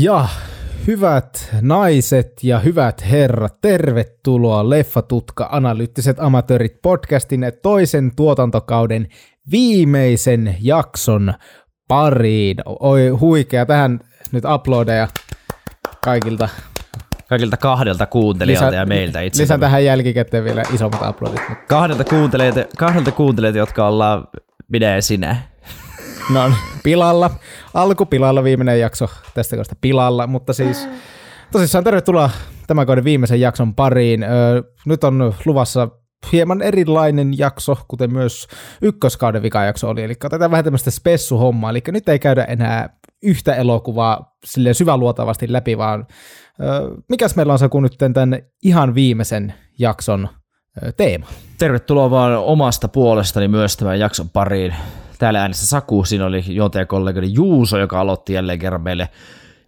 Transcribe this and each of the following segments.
Ja hyvät naiset ja hyvät herrat, tervetuloa Leffatutka Analyyttiset amatöörit podcastin toisen tuotantokauden viimeisen jakson pariin. Oi huikea, tähän nyt uploadeja kaikilta. Kaikilta kahdelta kuuntelijalta lisä, ja meiltä itse. Lisään tähän jälkikäteen vielä isommat uploadit. Kahdelta kuuntelijat, kahdelta kuuntelijat, jotka ollaan minä ja sinä. No pilalla. Alkupilalla viimeinen jakso tästä kohdasta pilalla, mutta siis tosissaan tervetuloa tämän kauden viimeisen jakson pariin. Nyt on luvassa hieman erilainen jakso, kuten myös ykköskauden vikajakso oli, eli otetaan vähän tämmöistä spessuhommaa, eli nyt ei käydä enää yhtä elokuvaa sille syväluotavasti läpi, vaan mikäs meillä on Saku nyt tämän ihan viimeisen jakson teema? Tervetuloa vaan omasta puolestani myös tämän jakson pariin täällä äänessä Saku, siinä oli juontajakollegani Juuso, joka aloitti jälleen kerran meille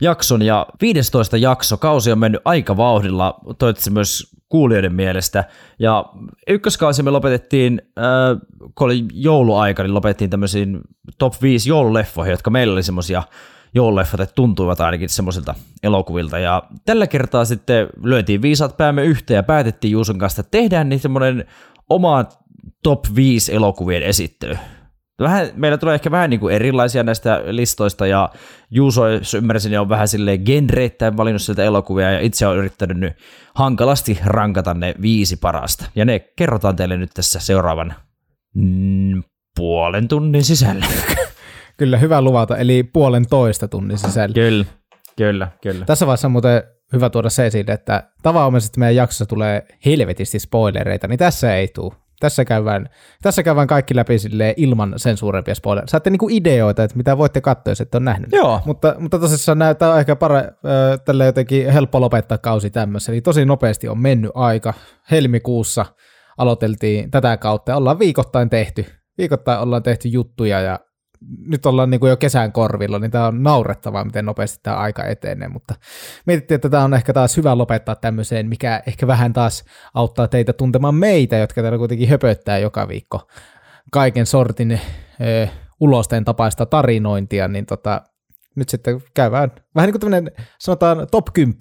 jakson, ja 15 jakso, kausi on mennyt aika vauhdilla, toivottavasti myös kuulijoiden mielestä, ja ykköskausi me lopetettiin, äh, kun oli jouluaika, niin lopetettiin tämmöisiin top 5 joululeffoihin, jotka meillä oli semmoisia joululeffat, että tuntuivat ainakin semmoisilta elokuvilta. Ja tällä kertaa sitten lyötiin viisaat päämme yhteen ja päätettiin Juuson kanssa, että tehdään niin semmoinen oma top 5 elokuvien esittely. Vähän, meillä tulee ehkä vähän niin kuin erilaisia näistä listoista, ja Juuso, jos ymmärsin, niin on vähän silleen genreittäin valinnut sieltä elokuvia, ja itse olen yrittänyt nyt hankalasti rankata ne viisi parasta. Ja ne kerrotaan teille nyt tässä seuraavan mm, puolen tunnin sisällä. Kyllä, hyvä luvata, eli puolen toista tunnin sisällä. Kyllä, kyllä, kyllä. Tässä vaiheessa on muuten hyvä tuoda se esille, että tavanomaisesti meidän jaksossa tulee helvetisti spoilereita, niin tässä ei tule. Tässä käydään, tässä käydään kaikki läpi ilman sen suurempia spoilereita. Saatte niinku ideoita, että mitä voitte katsoa, jos ette ole nähnyt. Joo. Mutta, mutta tosissaan näyttää ehkä pare, tälle jotenkin helppo lopettaa kausi tämmössä. Eli tosi nopeasti on mennyt aika. Helmikuussa aloiteltiin tätä kautta ja ollaan viikoittain tehty. Viikoittain ollaan tehty juttuja ja nyt ollaan niin kuin jo kesän korvilla, niin tämä on naurettavaa, miten nopeasti tämä aika etenee, mutta mietittiin, että tämä on ehkä taas hyvä lopettaa tämmöiseen, mikä ehkä vähän taas auttaa teitä tuntemaan meitä, jotka täällä kuitenkin höpöttää joka viikko kaiken sortin ö, ulosteen tapaista tarinointia, niin tota, nyt sitten käydään vähän niin kuin tämmöinen, sanotaan top 10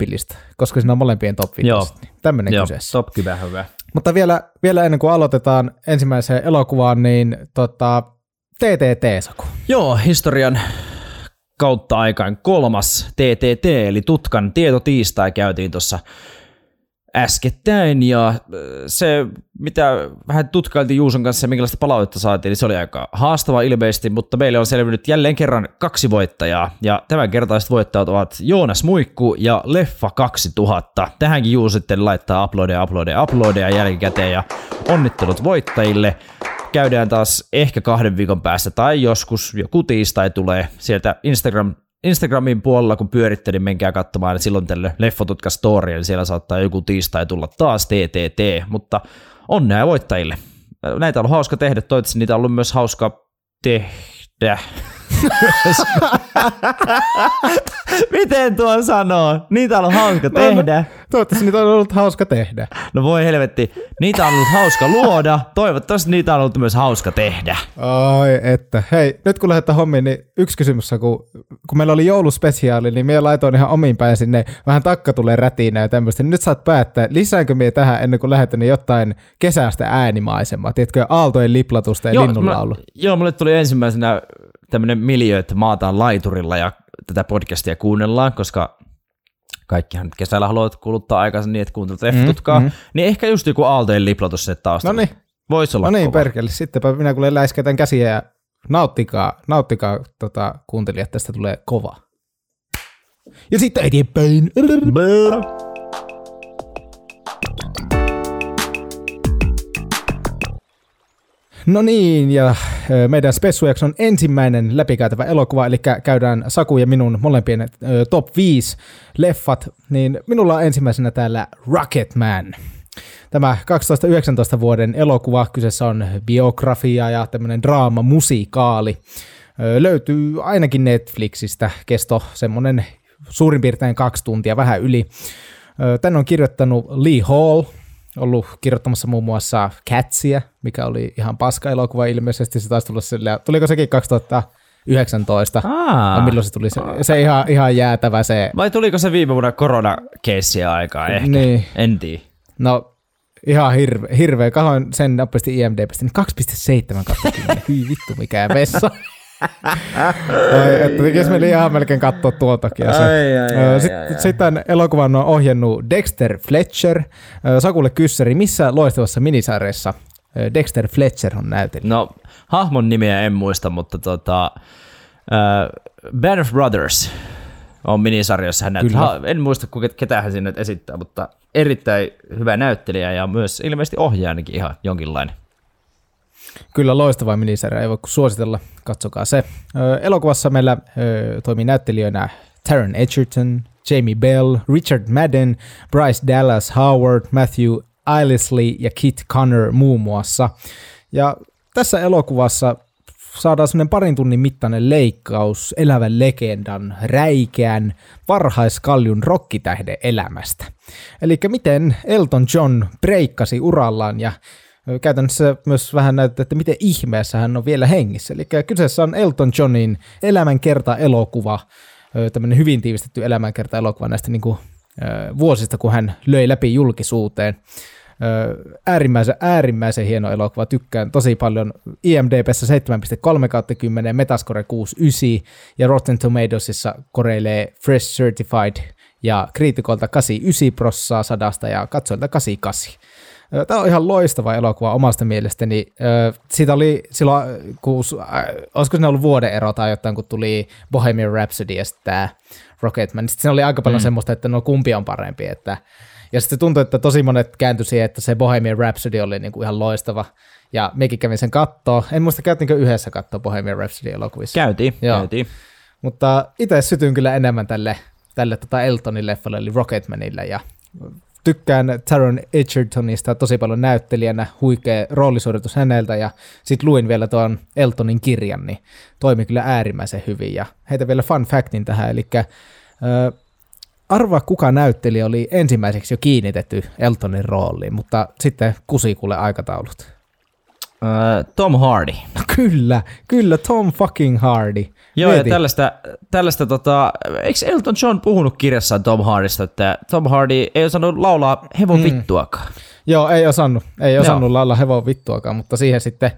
koska siinä on molempien top 5. Joo. Niin tämmöinen Joo, kyseessä. top 10 hyvä. Mutta vielä, vielä ennen kuin aloitetaan ensimmäiseen elokuvaan, niin tota, TTT, Saku. Joo, historian kautta aikaan kolmas TTT, eli Tutkan tietotiistai käytiin tuossa äskettäin, ja äh, se, mitä vähän tutkailtiin Juuson kanssa ja minkälaista palautetta saatiin, niin se oli aika haastava ilmeisesti, mutta meille on selvinnyt jälleen kerran kaksi voittajaa, ja tämän kertaiset voittajat ovat Joonas Muikku ja Leffa 2000. Tähänkin Juus sitten laittaa uploadeja, uploadeja, uploadeja jälkikäteen, ja onnittelut voittajille käydään taas ehkä kahden viikon päästä tai joskus joku tiistai tulee sieltä Instagram, Instagramin puolella, kun pyörittelin, menkää katsomaan, että silloin tälle Leffotutka Story, eli siellä saattaa joku tiistai tulla taas TTT, mutta onnea voittajille. Näitä on ollut hauska tehdä, toivottavasti niitä on ollut myös hauska tehdä. Miten tuo sanoo? Niitä on ollut hauska no, no, tehdä. toivottavasti niitä on ollut hauska tehdä. No voi helvetti. Niitä on ollut hauska luoda. Toivottavasti niitä on ollut myös hauska tehdä. Ai että. Hei, nyt kun lähdetään hommiin, niin yksi kysymys, kun, kun meillä oli jouluspesiaali, niin me laitoin ihan omiin päin sinne vähän takka tulee rätinä ja tämmöistä. Niin nyt saat päättää, lisäänkö me tähän ennen kuin lähdetään niin jotain kesästä äänimaisemaa. Tiedätkö, aaltojen liplatusta ja joo, linnunlaulu. joo, mulle tuli ensimmäisenä tämmöinen miljö, että maataan laiturilla ja tätä podcastia kuunnellaan, koska kaikkihan nyt kesällä haluavat kuluttaa aikansa niin, että kuuntelut F-tutkaa, mm, mm. niin ehkä just joku aaltojen liplatus se taustalla. No niin. Voisi olla No niin, kova. perkele. Sittenpä minä kuulen läisketän käsiä ja nauttikaa, nauttikaa tota, kuuntelijat, tästä tulee kova. Ja sitten eteenpäin. No niin, ja meidän spessujakson ensimmäinen läpikäytävä elokuva, eli käydään Saku ja minun molempien top 5 leffat, niin minulla on ensimmäisenä täällä Rocketman. Tämä 2019 vuoden elokuva, kyseessä on biografia ja tämmöinen draama musikaali. Löytyy ainakin Netflixistä, kesto semmoinen suurin piirtein kaksi tuntia, vähän yli. Tän on kirjoittanut Lee Hall, ollut kirjoittamassa muun muassa Catsia, mikä oli ihan paska elokuva ilmeisesti. Se taisi tulla sille, tuliko sekin 2000, 19. Aa. Vai milloin se tuli? Se, se ihan, ihan jäätävä se. Vai tuliko se viime vuonna koronakeissiä aikaa ehkä? Niin. En tiedä. No ihan hirveä. hirveä. Kahoin sen nopeasti IMDbstä, niin 2,7 kautta 10. Hyi vittu, mikä vessa. Ai, että tekisi mieli ihan melkein katsoa tuotakin. Ja se. Ai, ai, ai, Sitten ai, ai. sit tämän elokuvan on ohjannut Dexter Fletcher. Sakulle kyssäri, missä loistavassa minisarjassa Dexter Fletcher on näytellyt? No, hahmon nimeä en muista, mutta tota, uh, Band of Brothers on minisarjassa hän näyttää. Ha, en muista, ketä hän sinne esittää, mutta erittäin hyvä näyttelijä ja myös ilmeisesti ohjaajakin ihan jonkinlainen. Kyllä loistava minisarja, ei voi suositella, katsokaa se. Elokuvassa meillä toimii näyttelijöinä Taron Egerton, Jamie Bell, Richard Madden, Bryce Dallas Howard, Matthew Ilesley ja Kit Connor muun muassa. Ja tässä elokuvassa saadaan semmoinen parin tunnin mittainen leikkaus elävän legendan, räikeän, varhaiskaljun rokkitähden elämästä. Eli miten Elton John breikkasi urallaan ja käytännössä myös vähän näyttää, että miten ihmeessä hän on vielä hengissä. Eli kyseessä on Elton Johnin elämänkerta-elokuva, tämmöinen hyvin tiivistetty elämänkerta-elokuva näistä niin kuin, vuosista, kun hän löi läpi julkisuuteen. Äärimmäisen, äärimmäisen hieno elokuva, tykkään tosi paljon. IMDbssä 7,3 kautta 10, Metascore 6,9 ja Rotten Tomatoesissa koreilee Fresh Certified ja kriitikolta 89 prossaa sadasta ja katsojilta 88. Tämä on ihan loistava elokuva omasta mielestäni. Siitä oli silloin, kun, olisiko siinä ollut vuoden ero tai jotain, kun tuli Bohemian Rhapsody ja sitten tämä Rocketman. Sitten siinä oli aika paljon mm. semmoista, että no kumpi on parempi. Että, ja sitten tuntui, että tosi monet kääntyi siihen, että se Bohemian Rhapsody oli niinku ihan loistava. Ja mekin kävin sen kattoo. En muista, käytiinkö yhdessä katsoa Bohemian Rhapsody elokuvissa. Käytiin, Joo. käytiin. Mutta itse sytyn kyllä enemmän tälle, tälle tota Eltonin leffalle, eli Rocketmanille, ja tykkään Taron Egertonista tosi paljon näyttelijänä, huikea roolisuoritus häneltä, ja sitten luin vielä tuon Eltonin kirjan, niin toimi kyllä äärimmäisen hyvin, ja heitä vielä fun factin tähän, eli äh, arvaa kuka näyttelijä oli ensimmäiseksi jo kiinnitetty Eltonin rooliin, mutta sitten kusi kuule aikataulut. Tom Hardy. No kyllä, kyllä, Tom fucking Hardy. Joo, Mieti. ja tällaista, tällaista tota, eikö Elton John puhunut kirjassaan Tom Hardista, että Tom Hardy ei osannut laulaa hevon mm. vittuakaan. Joo, ei osannut, ei osannut lailla hevon vittuakaan, mutta siihen sitten,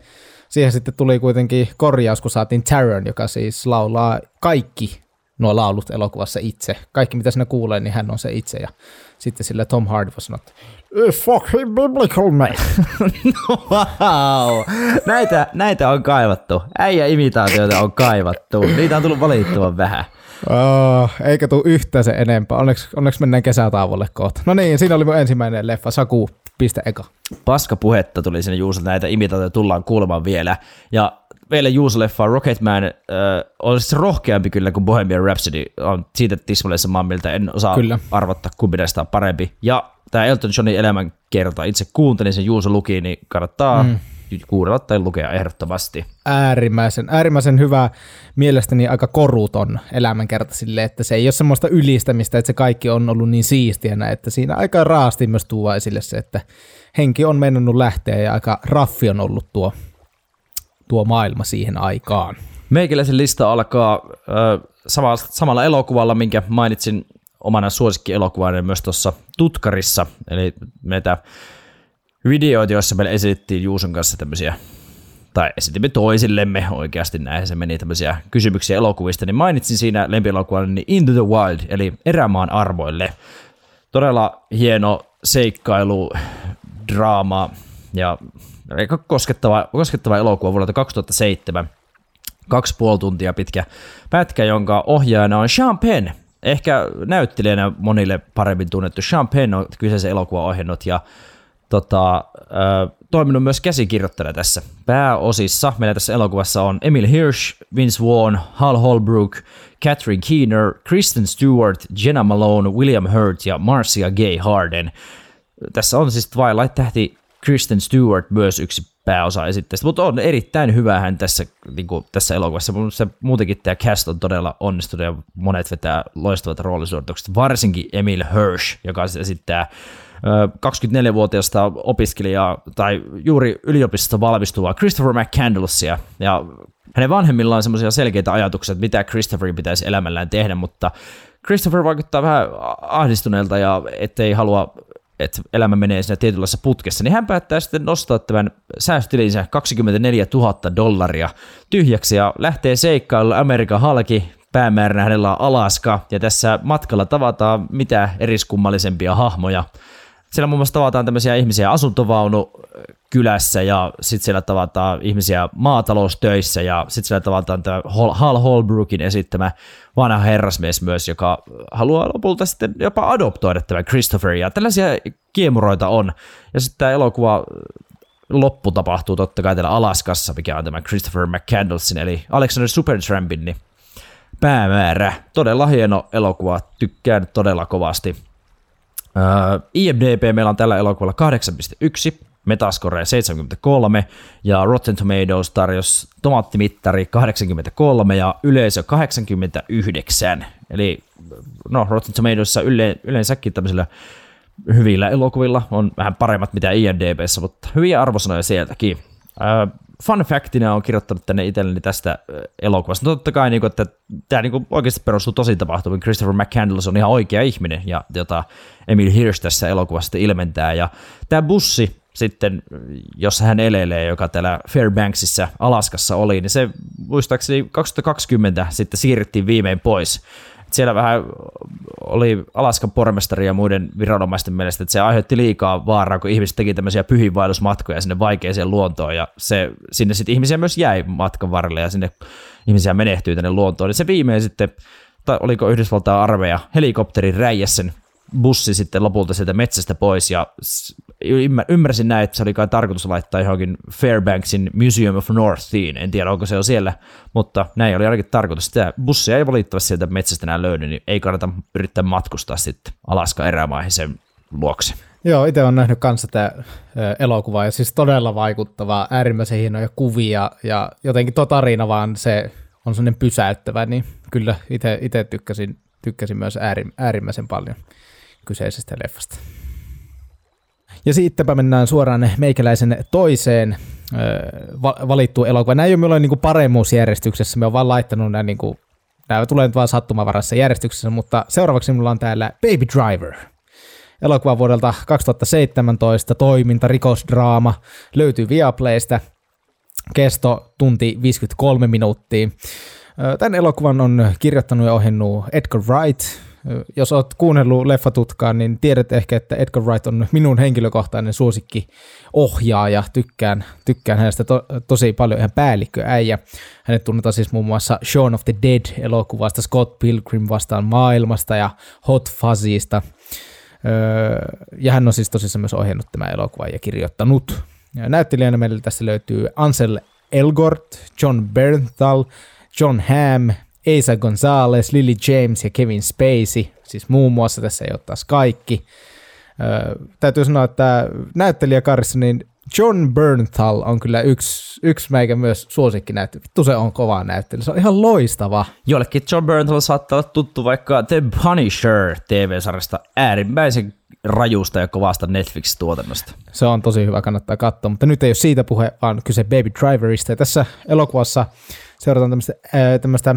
siihen sitten tuli kuitenkin korjaus, kun saatiin Taron, joka siis laulaa kaikki nuo laulut elokuvassa itse. Kaikki, mitä sinä kuulee, niin hän on se itse. Ja sitten sillä Tom Hardy voi sanoa, että "It's fucking biblical, man. wow. näitä, näitä on kaivattu. Äijä imitaatioita on kaivattu. Niitä on tullut valittavan vähän. Oh, eikä tule yhtään se enempää. Onneksi, onneksi mennään kesätauolle kohta. No niin, siinä oli mun ensimmäinen leffa, Saku, piste eka. Paska puhetta tuli sinne Juusolta, näitä imitaatioita tullaan kuulemaan vielä. Ja meille Juuso-leffa Rocketman äh, on siis rohkeampi kyllä kuin Bohemian Rhapsody. On siitä tismalleen samaa mieltä, en osaa Kyllä. arvottaa kumpi näistä on parempi. Ja tämä Elton Johnin elämänkerta, itse kuuntelin sen Juuso luki, niin kannattaa mm. kuunnella tai lukea ehdottomasti. äärimmäisen, äärimmäisen hyvä, mielestäni aika koruton elämänkerta sille, että se ei ole semmoista ylistämistä, että se kaikki on ollut niin siistiänä, että siinä aika raasti myös tuo esille se, että henki on mennyt lähteä ja aika raffi on ollut tuo, tuo maailma siihen aikaan. Meikäläisen lista alkaa äh, samalla, samalla elokuvalla, minkä mainitsin omana suosikkielokuvana myös tuossa Tutkarissa, eli meitä videoita, joissa meille esitettiin Juuson kanssa tämmöisiä, tai esitimme toisillemme oikeasti näin se meni tämmöisiä kysymyksiä elokuvista, niin mainitsin siinä lempielokuvan niin Into the Wild, eli Erämaan armoille. Todella hieno seikkailu, draama ja koskettava, koskettava elokuva vuodelta 2007 kaksi puoli tuntia pitkä pätkä, jonka ohjaajana on Sean Penn. Ehkä näyttelijänä monille paremmin tunnettu. Sean Penn on kyseisen elokuvan ohjannut ja tota, äh, toiminut myös käsikirjoittajana tässä. Pääosissa meillä tässä elokuvassa on Emil Hirsch, Vince Vaughn, Hal Holbrook, Catherine Keener, Kristen Stewart, Jenna Malone, William Hurt ja Marcia Gay Harden. Tässä on siis Twilight-tähti Kristen Stewart myös yksi pääosa esitteestä, mutta on erittäin hyvä hän tässä, niin kuin tässä elokuvassa. Se, muutenkin tämä cast on todella onnistunut ja monet vetää loistavat roolisuoritukset, varsinkin Emil Hirsch, joka siis esittää ö, 24-vuotiaasta opiskelijaa tai juuri yliopistosta valmistuvaa Christopher McCandlessia. Ja Hänen vanhemmillaan on semmoisia selkeitä ajatuksia, että mitä Christopherin pitäisi elämällään tehdä, mutta Christopher vaikuttaa vähän ahdistuneelta ja ettei halua että elämä menee siinä tietynlaisessa putkessa, niin hän päättää sitten nostaa tämän säästötilinsä 24 000 dollaria tyhjäksi ja lähtee seikkailulle Amerikan halki. Päämääränä hänellä on Alaska ja tässä matkalla tavataan mitä eriskummallisempia hahmoja. Siellä muun muassa tavataan tämmöisiä ihmisiä asuntovaunu kylässä ja sitten siellä tavataan ihmisiä maataloustöissä ja sitten siellä tavataan tämä Hal Holbrookin esittämä vanha herrasmies myös, joka haluaa lopulta sitten jopa adoptoida tämän Christopheria. Tällaisia kiemuroita on. Ja sitten tämä elokuva loppu tapahtuu totta kai täällä Alaskassa, mikä on tämä Christopher McCandlessin eli Alexander Supertrampin niin päämäärä. Todella hieno elokuva, tykkään todella kovasti. Uh, IMDB meillä on tällä elokuvalla 8.1, Metascore 73 ja Rotten Tomatoes tarjosi tomaattimittari 83 ja yleisö 89. Eli no, Rotten Tomatoesissa yle, yleensäkin tämmöisillä hyvillä elokuvilla on vähän paremmat mitä IMDBssä, mutta hyviä arvosanoja sieltäkin. Uh, fun factina on kirjoittanut tänne itselleni tästä elokuvasta. No totta kai, niin kuin, että tämä niin kuin, oikeasti perustuu tosi tapahtumiin. Christopher McCandless on ihan oikea ihminen, ja jota Emil Hirsch tässä elokuvassa ilmentää. Ja tämä bussi, sitten, jossa hän elelee, joka täällä Fairbanksissa Alaskassa oli, niin se muistaakseni 2020 sitten siirrettiin viimein pois. Siellä vähän oli Alaskan pormestari ja muiden viranomaisten mielestä, että se aiheutti liikaa vaaraa, kun ihmiset teki tämmöisiä pyhinvaellusmatkoja sinne vaikeeseen luontoon, ja se, sinne sitten ihmisiä myös jäi matkan varrelle, ja sinne ihmisiä menehtyy tänne luontoon. Niin se viimein sitten, tai oliko Yhdysvaltain armeija, helikopterin räijäs sen bussi sitten lopulta sieltä metsästä pois ja ymmärsin näin, että se oli kai tarkoitus laittaa johonkin Fairbanksin Museum of Northiin, en tiedä onko se jo siellä, mutta näin oli ainakin tarkoitus. Sitä bussia ei valitettavasti sieltä metsästä enää löydy, niin ei kannata yrittää matkustaa sitten Alaska erämaihin sen luokse. Joo, itse olen nähnyt kanssa tämä elokuva ja siis todella vaikuttava, äärimmäisen hienoja kuvia ja jotenkin tuo tarina vaan se on sellainen pysäyttävä, niin kyllä itse tykkäsin, tykkäsin myös äärimmäisen paljon kyseisestä leffasta. Ja sittenpä mennään suoraan meikäläisen toiseen valittuun elokuvaan. Nämä ei ole minulla niin paremmuusjärjestyksessä, me on vaan laittanut nämä, niin kuin, nämä tulee nyt vaan sattumavarassa järjestyksessä, mutta seuraavaksi minulla on täällä Baby Driver. Elokuva vuodelta 2017, toiminta, rikosdraama, löytyy Viaplaysta, kesto tunti 53 minuuttia. Tämän elokuvan on kirjoittanut ja ohjannut Edgar Wright, jos olet kuunnellut leffatutkaan, niin tiedät ehkä, että Edgar Wright on minun henkilökohtainen suosikki ohjaaja. Tykkään, tykkään hänestä to, tosi paljon ihan päällikköäijä. Hänet tunnetaan siis muun muassa Shaun of the Dead-elokuvasta, Scott Pilgrim vastaan maailmasta ja Hot Fuzzyista. ja hän on siis tosissaan myös ohjannut tämä elokuva ja kirjoittanut. Näyttelijänä meillä tässä löytyy Ansel Elgort, John Bernthal, John Hamm, Eisa Gonzalez, Lily James ja Kevin Spacey, siis muun muassa tässä ei ole taas kaikki. Öö, täytyy sanoa, että näyttelijäkarissa niin John Bernthal on kyllä yksi, yksi meikä myös suosikki näyttelijä. Vittu se on kova näyttelijä, se on ihan loistava. Jollekin John Bernthal saattaa olla tuttu vaikka The Punisher TV-sarjasta äärimmäisen rajusta ja kovasta Netflix-tuotannosta. Se on tosi hyvä, kannattaa katsoa, mutta nyt ei ole siitä puhe, vaan kyse Baby Driverista. Ja tässä elokuvassa seurataan tämmöistä, ää, tämmöistä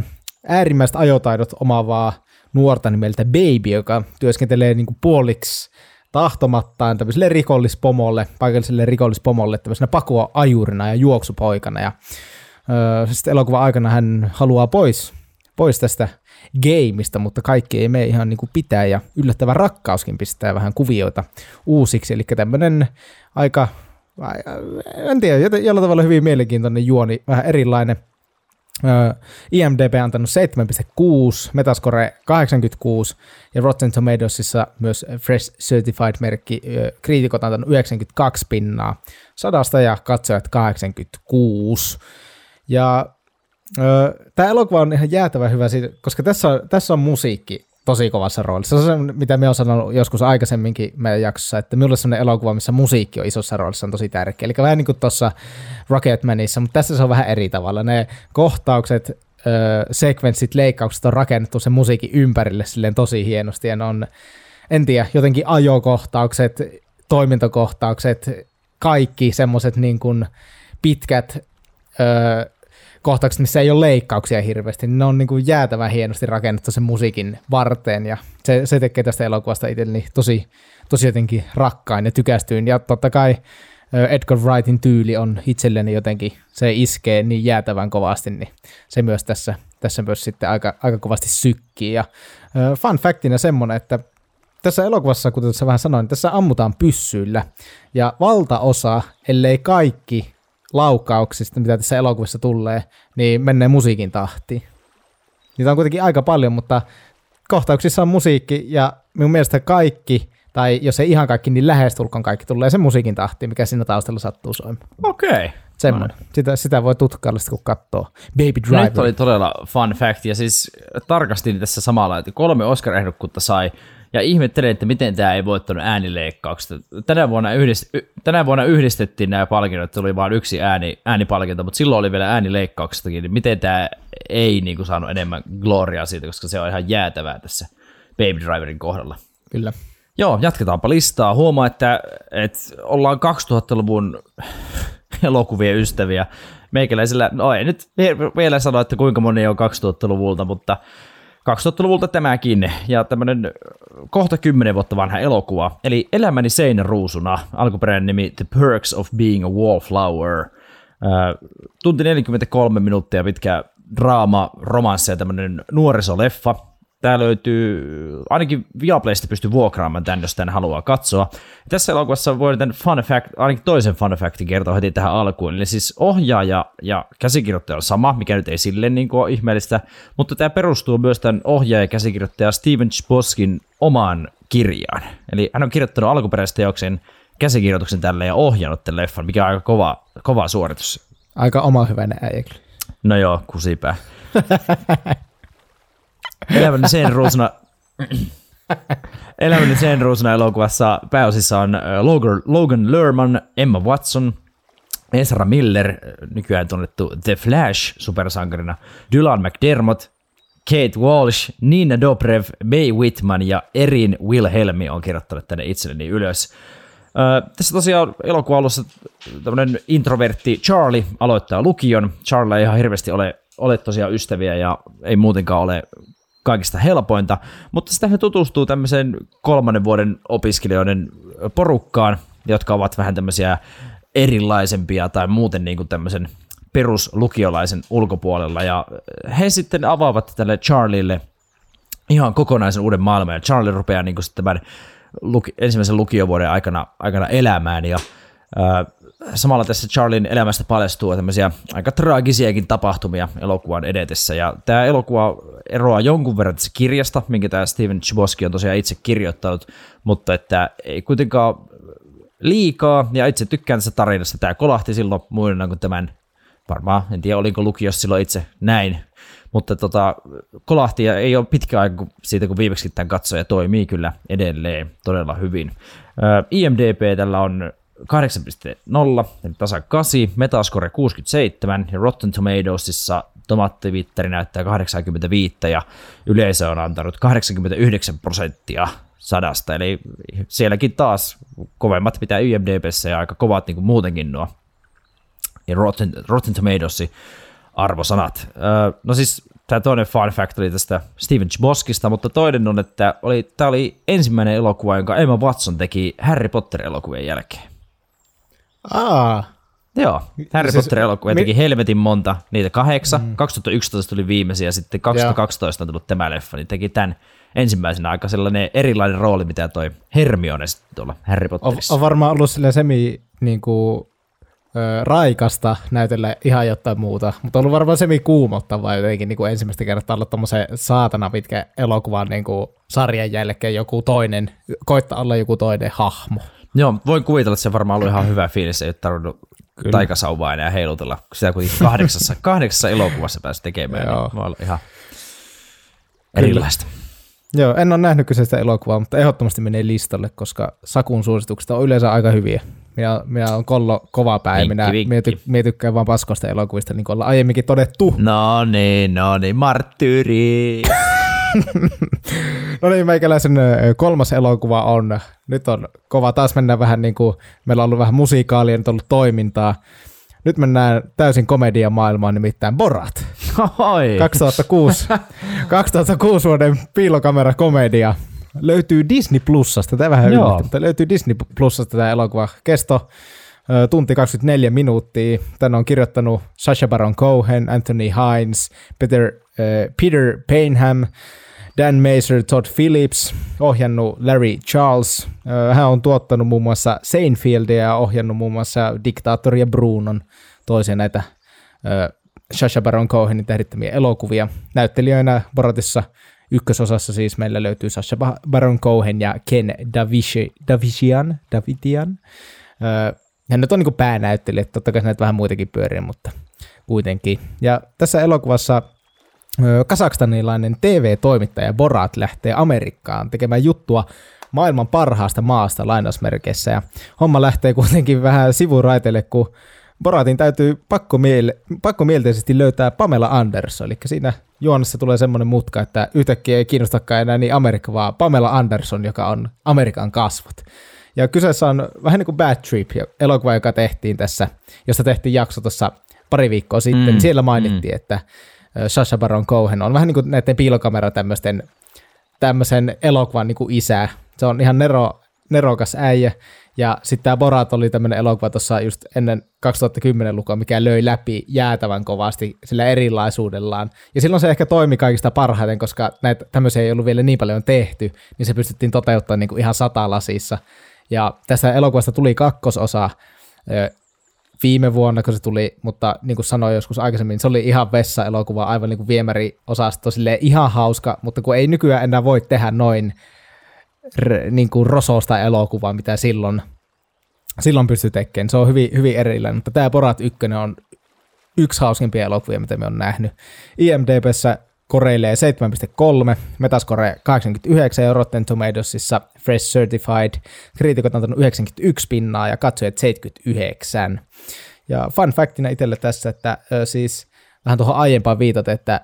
äärimmäiset ajotaidot omaavaa nuorta nimeltä Baby, joka työskentelee niin kuin puoliksi tahtomattaan tämmöiselle rikollispomolle, paikalliselle rikollispomolle tämmöisenä pakua ajurina ja juoksupoikana. Ja öö, sitten elokuvan aikana hän haluaa pois, pois tästä gameista, mutta kaikki ei mene ihan niin kuin pitää. Ja yllättävä rakkauskin pistää vähän kuvioita uusiksi, eli tämmöinen aika, en tiedä, jollain tavalla hyvin mielenkiintoinen juoni, vähän erilainen – IMDb antanut 7,6, Metascore 86 ja Rotten Tomatoesissa myös Fresh Certified-merkki kriitikot antanut 92 pinnaa sadasta ja katsojat 86. Ja tämä elokuva on ihan jäätävän hyvä, koska tässä on, tässä on musiikki tosi kovassa roolissa. Se on se, mitä me on sanonut joskus aikaisemminkin meidän jaksossa, että minulle sellainen elokuva, missä musiikki on isossa roolissa, on tosi tärkeä. Eli vähän niin kuin tuossa Rocketmanissa, mutta tässä se on vähän eri tavalla. Ne kohtaukset, öö, sekvenssit, leikkaukset on rakennettu sen musiikin ympärille silleen tosi hienosti, ja ne on, en tiedä, jotenkin ajokohtaukset, toimintokohtaukset, kaikki semmoiset niin kuin pitkät kohtaukset, missä ei ole leikkauksia hirveästi, niin ne on niin kuin jäätävän hienosti rakennettu sen musiikin varteen, ja se, se tekee tästä elokuvasta itselleni tosi, tosi jotenkin rakkain ja tykästyin, ja totta kai Edgar Wrightin tyyli on itselleni jotenkin, se iskee niin jäätävän kovasti, niin se myös tässä, tässä myös sitten aika, aika kovasti sykkii. Ja fun factina semmoinen, että tässä elokuvassa, kuten tässä vähän sanoin, tässä ammutaan pyssyillä, ja valtaosa, ellei kaikki laukauksista, mitä tässä elokuvassa tulee, niin menee musiikin tahtiin. Niitä on kuitenkin aika paljon, mutta kohtauksissa on musiikki, ja minun mielestä kaikki tai jos ei ihan kaikki, niin lähestulkoon kaikki tulee se musiikin tahti, mikä siinä taustalla sattuu soimaan. Okei. Okay. Semmoinen. Sitä, sitä voi tutkailla kun katsoo. Baby Driver. Nyt oli todella fun fact, ja siis tarkastin tässä samalla, että kolme Oscar-ehdokkuutta sai, ja ihmettelin, että miten tämä ei voittanut äänileikkauksesta. Tänä vuonna, yhdist, tänä vuonna yhdistettiin nämä palkinnot, tuli vain yksi ääni, äänipalkinto, mutta silloin oli vielä äänileikkauksestakin, niin miten tämä ei niin kuin, saanut enemmän gloriaa siitä, koska se on ihan jäätävää tässä Baby Driverin kohdalla. Kyllä. Joo, jatketaanpa listaa. Huomaa, että, että ollaan 2000-luvun elokuvien ystäviä. Meikäläisellä, no ei nyt vielä sano, että kuinka moni on 2000-luvulta, mutta 2000-luvulta tämäkin, ja tämmöinen kohta kymmenen vuotta vanha elokuva, eli Elämäni seinäruusuna, alkuperäinen nimi The Perks of Being a Wallflower. Tunti 43 minuuttia pitkä draama, romanssi ja tämmöinen nuorisoleffa, Tämä löytyy, ainakin Viaplaysta pystyy vuokraamaan tämän, jos tämän haluaa katsoa. Tässä elokuvassa voin tämän fun fact, ainakin toisen fun factin kertoa heti tähän alkuun. Eli siis ohjaaja ja käsikirjoittaja on sama, mikä nyt ei silleen niin ole ihmeellistä, mutta tämä perustuu myös tämän ohjaaja ja käsikirjoittaja Steven Chboskin omaan kirjaan. Eli hän on kirjoittanut alkuperäisen teoksen käsikirjoituksen tälle ja ohjannut tämän leffan, mikä on aika kova, kova suoritus. Aika oma hyvänä äijä No joo, kusipää. Elämäni sen ruusuna Elämäni sen ruusuna elokuvassa pääosissa on Logan, Logan Lerman, Emma Watson, Ezra Miller, nykyään tunnettu The Flash supersankarina, Dylan McDermott, Kate Walsh, Nina Dobrev, May Whitman ja Erin Wilhelmi on kirjoittanut tänne itselleni ylös. Öö, tässä tosiaan elokuva alussa tämmöinen introvertti Charlie aloittaa lukion. Charlie ei ihan hirveästi ole, ole tosiaan ystäviä ja ei muutenkaan ole kaikista helpointa, mutta sitten he tutustuu tämmöiseen kolmannen vuoden opiskelijoiden porukkaan, jotka ovat vähän tämmöisiä erilaisempia tai muuten niin kuin tämmöisen peruslukiolaisen ulkopuolella, ja he sitten avaavat tälle Charlieille ihan kokonaisen uuden maailman, ja Charlie rupeaa niin kuin tämän luki, ensimmäisen lukiovuoden aikana, aikana elämään, ja samalla tässä Charlin elämästä paljastuu tämmöisiä aika traagisiakin tapahtumia elokuvan edetessä. Ja tämä elokuva eroaa jonkun verran tässä kirjasta, minkä tämä Steven Chbosky on tosiaan itse kirjoittanut, mutta että ei kuitenkaan liikaa, ja itse tykkään tässä tarinasta. Tämä kolahti silloin muina kuin tämän, varmaan, en tiedä oliko lukiossa silloin itse näin, mutta tota, kolahti ja ei ole pitkä aika siitä, kun viimeksi tämän katsoja toimii kyllä edelleen todella hyvin. IMDP tällä on 8.0, eli tasa 8, Metascore 67 ja Rotten Tomatoesissa tomaattivitteri näyttää 85 ja yleisö on antanut 89 prosenttia sadasta, eli sielläkin taas kovemmat mitä IMDBssä ja aika kovat niin kuin muutenkin nuo ja Rotten, Rotten Tomatoesin arvosanat. no siis tämä toinen fun fact oli tästä Steven Chboskista, mutta toinen on, että oli, tämä oli ensimmäinen elokuva, jonka Emma Watson teki Harry Potter-elokuvien jälkeen. Aa. Joo, Harry siis, Potter-elokuvia teki mi- helvetin monta, niitä kahdeksan. Mm. 2011 tuli viimeisiä, sitten 2012 on tullut tämä leffa, niin teki tämän ensimmäisenä aika sellainen erilainen rooli, mitä toi Hermione sitten tuolla Harry Potterissa. On, on varmaan ollut sille semi niin kuin, ö, raikasta näytellä ihan jotain muuta, mutta on ollut varmaan semi kuumottavaa jotenkin niin kuin ensimmäistä kertaa olla tuommoisen saatana pitkä elokuvan niin kuin sarjan jälkeen joku toinen, koittaa olla joku toinen hahmo. Joo, voin kuvitella, että se varmaan ollut ihan hyvä fiilis, ei ole tarvinnut Kyllä. taikasauvaa enää heilutella, sitä kuitenkin kahdeksassa, kahdeksassa elokuvassa pääsi tekemään, Joo. niin voi ihan erilaista. Joo, en ole nähnyt kyseistä elokuvaa, mutta ehdottomasti menee listalle, koska Sakun suositukset on yleensä aika hyviä. Minä, minä on kollo kova pää ja minä, minä, ty, minä tykkään vaan paskoista elokuvista, niin kuin ollaan aiemminkin todettu. No niin, no niin, marttyyri. no niin, meikäläisen kolmas elokuva on, nyt on kova, taas mennään vähän niin kuin, meillä on ollut vähän musiikaalia, nyt on ollut toimintaa. nyt mennään täysin komedian maailmaan, nimittäin Borat. Oi. 2006, 2006 vuoden piilokamera-komedia. Löytyy Disney Plusasta, tämä vähän yllätti, mutta löytyy Disney Plusasta tämä elokuva. Kesto tunti 24 minuuttia. Tänne on kirjoittanut Sacha Baron Cohen, Anthony Hines, Peter, äh, Peter Paynham, Dan Mazer, Todd Phillips, ohjannut Larry Charles. Hän on tuottanut muun muassa Seinfeldia ja ohjannut muun muassa Diktaattori ja Brunon, toisia näitä ö, Sacha Baron Cohenin tähdittämiä elokuvia. Näyttelijöinä Boratissa ykkösosassa siis meillä löytyy Sacha Ba- Baron Cohen ja Ken Davishi, Davishian, Davidian. Hän nyt on niin päänäyttelijä, totta kai näitä vähän muitakin pyörii, mutta kuitenkin. Ja tässä elokuvassa kasakstanilainen TV-toimittaja Borat lähtee Amerikkaan tekemään juttua maailman parhaasta maasta lainausmerkeissä. Ja homma lähtee kuitenkin vähän sivuraiteille, kun Boratin täytyy pakkomiel- pakkomielteisesti löytää Pamela Anderson. Eli siinä juonessa tulee semmoinen mutka, että yhtäkkiä ei kiinnostakaan enää niin Amerikka, vaan Pamela Anderson, joka on Amerikan kasvot. Ja kyseessä on vähän niin kuin Bad Trip, elokuva, joka tehtiin tässä, josta tehtiin jakso tuossa pari viikkoa sitten. Mm, Mm, siellä mainittiin, mm. että ö, Sacha Baron Cohen on vähän niin kuin näiden piilokamera tämmöisten tämmöisen elokuvan niin kuin isä. Se on ihan nero, nerokas äijä. Ja sitten tämä Borat oli tämmöinen elokuva tuossa just ennen 2010-lukua, mikä löi läpi jäätävän kovasti sillä erilaisuudellaan. Ja silloin se ehkä toimi kaikista parhaiten, koska näitä tämmöisiä ei ollut vielä niin paljon tehty, niin se pystyttiin toteuttamaan niin kuin ihan satalasissa. Ja tästä elokuvasta tuli kakkososa viime vuonna, kun se tuli, mutta niin kuin sanoin joskus aikaisemmin, se oli ihan vessa-elokuva, aivan niin kuin viemäriosasto, silleen ihan hauska, mutta kun ei nykyään enää voi tehdä noin r- niin kuin rososta elokuvaa, mitä silloin, silloin pystyi tekemään. Se on hyvin, hyvin erilainen, mutta tämä Borat 1 on yksi hauskimpia elokuvia, mitä me on nähnyt. IMDBssä koreilee 7.3, Metascore 89 ja Rotten Tomatoesissa Fresh Certified. Kriitikot on antanut 91 pinnaa ja katsojat 79. Ja fun factina itselle tässä, että ö, siis vähän tuohon aiempaan viitat, että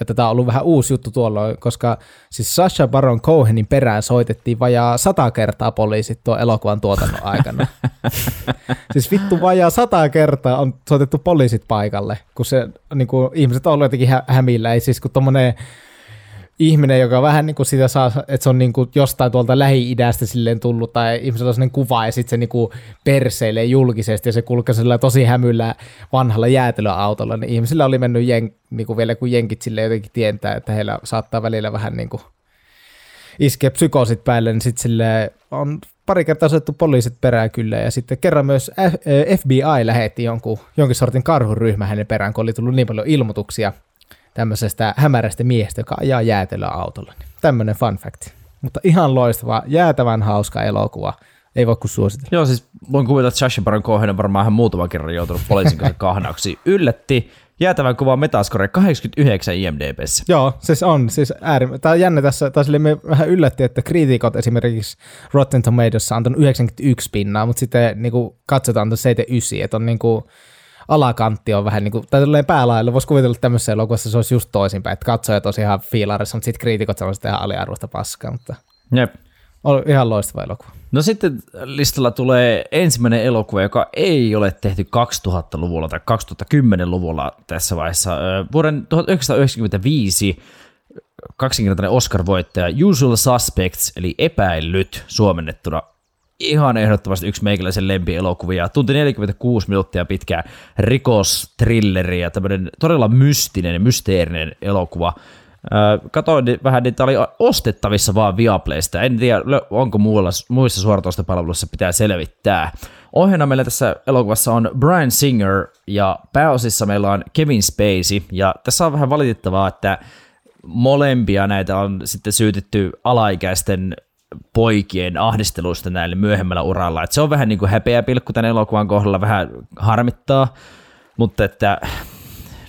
että tämä on ollut vähän uusi juttu tuolloin, koska siis Sasha Baron Cohenin perään soitettiin vajaa sata kertaa poliisit tuon elokuvan tuotannon aikana. siis vittu vajaa sata kertaa on soitettu poliisit paikalle, kun se niin kuin, ihmiset on ollut jotenkin hä- hämillä, ei siis kun tommonen ihminen, joka vähän niin kuin sitä saa, että se on niin kuin jostain tuolta Lähi-idästä silleen tullut, tai ihmisellä on sellainen kuva, ja sitten se niin kuin perseilee julkisesti, ja se kulkee sillä tosi hämyllä vanhalla jäätelöautolla, niin ihmisillä oli mennyt jen, niin kuin vielä kun jenkit sille jotenkin tietää, että heillä saattaa välillä vähän niin kuin iskeä psykoosit päälle, niin sitten sille on pari kertaa soittu poliisit perään kyllä, ja sitten kerran myös FBI lähetti jonkun, jonkin sortin karhuryhmä hänen perään, kun oli tullut niin paljon ilmoituksia tämmöisestä hämärästä miehestä, joka ajaa jäätelöautolla. Niin tämmöinen fun fact. Mutta ihan loistava, jäätävän hauska elokuva. Ei voi kuin suositella. Joo, siis voin kuvitella, että Sacha Baron Cohen on varmaan ihan muutaman kerran joutunut poliisin kanssa kahnauksiin. Yllätti jäätävän kuva Metascore 89 IMDBssä. Joo, siis on. Siis äärim... Tämä on jännä tässä, tai sille me vähän yllätti, että kriitikot esimerkiksi Rotten Tomatoes on antanut 91 pinnaa, mutta sitten niin kuin katsotaan antanut 79, että on niin kuin, alakantti on vähän niin kuin, tai tälleen päälailla, voisi kuvitella, että tämmöisessä elokuvassa se olisi just toisinpäin, että katsojat olisi ihan fiilarissa, mutta sitten kriitikot sanoisivat ihan aliarvoista paskaa, mutta Jep. on ihan loistava elokuva. No sitten listalla tulee ensimmäinen elokuva, joka ei ole tehty 2000-luvulla tai 2010-luvulla tässä vaiheessa. Vuoden 1995 kaksinkertainen Oscar-voittaja Usual Suspects, eli epäillyt suomennettuna ihan ehdottomasti yksi meikäläisen lempielokuvia. Tunti 46 minuuttia pitkä rikostrilleri ja tämmöinen todella mystinen, mysteerinen elokuva. Katoin vähän, niitä oli ostettavissa vaan Viaplaysta. En tiedä, onko muulla, muissa suoratoistopalveluissa pitää selvittää. Ohjana meillä tässä elokuvassa on Brian Singer ja pääosissa meillä on Kevin Spacey. Ja tässä on vähän valitettavaa, että molempia näitä on sitten syytetty alaikäisten poikien ahdistelusta näille myöhemmällä uralla. Et se on vähän niin kuin häpeä pilkku tämän elokuvan kohdalla, vähän harmittaa, mutta että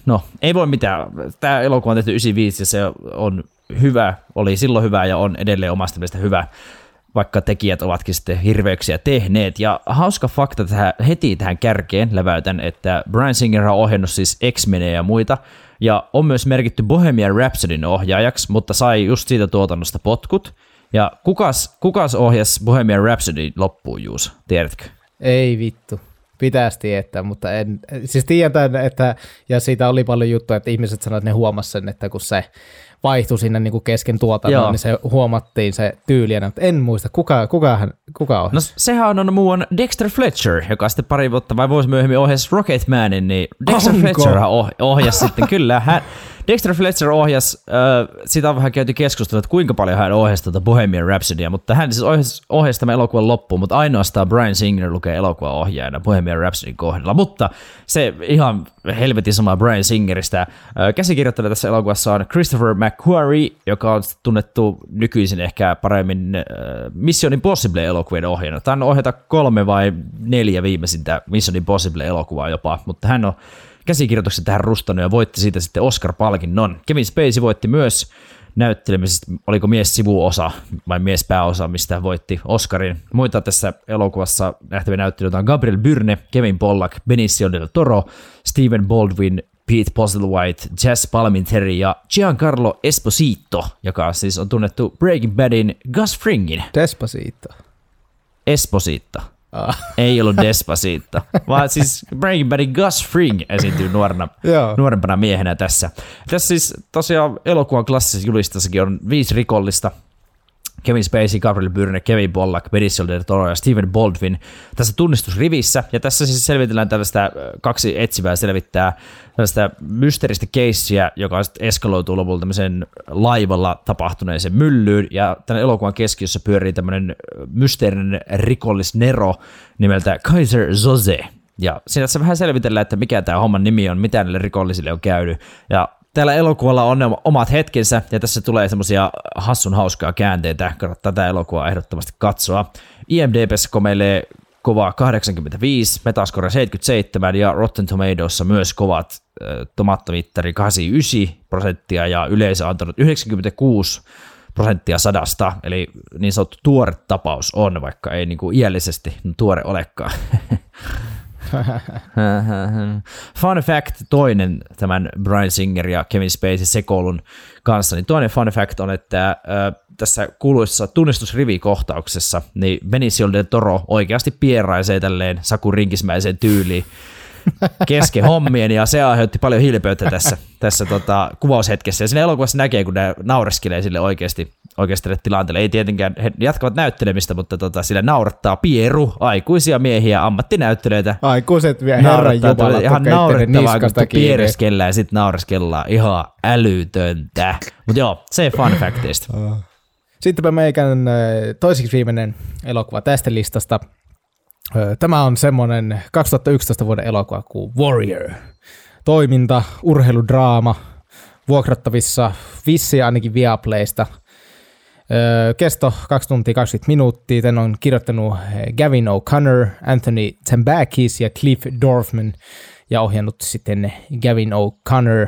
no ei voi mitään. Tämä elokuva on tehty 95 ja se on hyvä, oli silloin hyvä ja on edelleen omasta mielestä hyvä, vaikka tekijät ovatkin sitten hirveyksiä tehneet. Ja hauska fakta tähän, heti tähän kärkeen läväytän, että Brian Singer on ohjannut siis x ja muita, ja on myös merkitty Bohemian Rhapsodyn ohjaajaksi, mutta sai just siitä tuotannosta potkut. Ja kukas, kukas ohjasi Bohemian Rhapsody loppuun, Juus? Tiedätkö? Ei vittu. pitäisi että, mutta en, siis tiedän, että, ja siitä oli paljon juttuja, että ihmiset sanoivat, että ne huomasivat sen, että kun se vaihtui sinne niin kuin kesken tuotannon, Joo. niin se huomattiin se tyyliä, mutta en muista, kuka, kuka, hän, kuka on. No sehän on muuan Dexter Fletcher, joka sitten pari vuotta vai vuosi myöhemmin ohjasi Rocketmanin, niin Dexter Onko? Fletcher ohjasi sitten, kyllä, hän, Dexter Fletcher ohjasi, äh, sitä on vähän käyty keskustelua, että kuinka paljon hän ohjasi tuota Bohemian Rhapsodya, mutta hän siis ohjasi, ohjasi tämän elokuvan loppuun, mutta ainoastaan Brian Singer lukee elokuvan ohjaajana Bohemian Rhapsodyn kohdalla. Mutta se ihan helvetin sama Brian Singeristä. Äh, käsikirjoittaja tässä elokuvassa on Christopher McQuarrie, joka on tunnettu nykyisin ehkä paremmin äh, Mission Impossible-elokuvien ohjaajana. Tämä on ohjata kolme vai neljä viimeisintä Mission Impossible-elokuvaa jopa, mutta hän on käsikirjoituksen tähän rustanut ja voitti siitä sitten Oscar-palkinnon. Kevin Spacey voitti myös näyttelemisestä, oliko mies sivuosa vai mies pääosa, mistä voitti Oscarin. Muita tässä elokuvassa nähtäviä näyttelijöitä on Gabriel Byrne, Kevin Pollack, Benicio del Toro, Stephen Baldwin, Pete Postlethwaite, Jess Palminteri ja Giancarlo Esposito, joka siis on tunnettu Breaking Badin Gus Fringin. Despacito. Esposito. Ah. Ei ollut Despacito, vaan siis Breaking Badin Gus Fring esiintyy nuorena, nuorempana miehenä tässä. Tässä siis tosiaan elokuvan klassisessa julistassakin on viisi rikollista, Kevin Spacey, Gabriel Byrne, Kevin Pollack, Benicio del Toro ja Steven Baldwin tässä tunnistusrivissä. Ja tässä siis selvitellään tällaista, kaksi etsivää selvittää tällaista mysteeristä keissiä, joka sitten eskaloituu lopulta tämmöisen laivalla tapahtuneeseen myllyyn. Ja tämän elokuvan keskiössä pyörii tämmöinen mysteerinen rikollis Nero nimeltä Kaiser Zoze. Ja siinä vähän selvitellään, että mikä tämä homman nimi on, mitä näille rikollisille on käynyt. Ja Täällä elokuvalla on ne omat hetkensä, ja tässä tulee semmoisia hassun hauskaa käänteitä. Kannattaa tätä elokuvaa ehdottomasti katsoa. IMDb:ssä komeilee kova 85, Metascore 77 ja Rotten Tomatoesissa myös kovat äh, tomattomittari 89 prosenttia ja yleisö antanut 96 prosenttia sadasta, eli niin sanottu tuore tapaus on, vaikka ei niin kuin iällisesti tuore olekaan. fun fact toinen tämän Brian Singer ja Kevin Spacey sekoilun kanssa, niin toinen fun fact on, että äh, tässä kuuluisessa tunnistusrivikohtauksessa niin Benicio del Toro oikeasti pieraisee tälleen Saku Rinkismäiseen tyyliin kesken hommien, ja se aiheutti paljon hilpeyttä tässä, tässä tota, kuvaushetkessä. Ja siinä elokuvassa näkee, kun ne naureskelee sille oikeasti, oikeasti tilanteelle. Ei tietenkään, he jatkavat näyttelemistä, mutta tota, sillä naurattaa pieru, aikuisia miehiä, ammattinäyttelijöitä. Aikuiset vielä herran jumalat, Ihan naurettavaa, kun piereskellään ja sitten naureskellaan ihan älytöntä. Mutta joo, se fun factista. Sittenpä meikän toiseksi viimeinen elokuva tästä listasta – Tämä on semmoinen 2011 vuoden elokuva kuin Warrior. Toiminta, urheiludraama, vuokrattavissa vissi ainakin Viaplaysta. Kesto 2 tuntia 20 minuuttia. Tän on kirjoittanut Gavin O'Connor, Anthony Tambakis ja Cliff Dorfman ja ohjannut sitten Gavin O'Connor.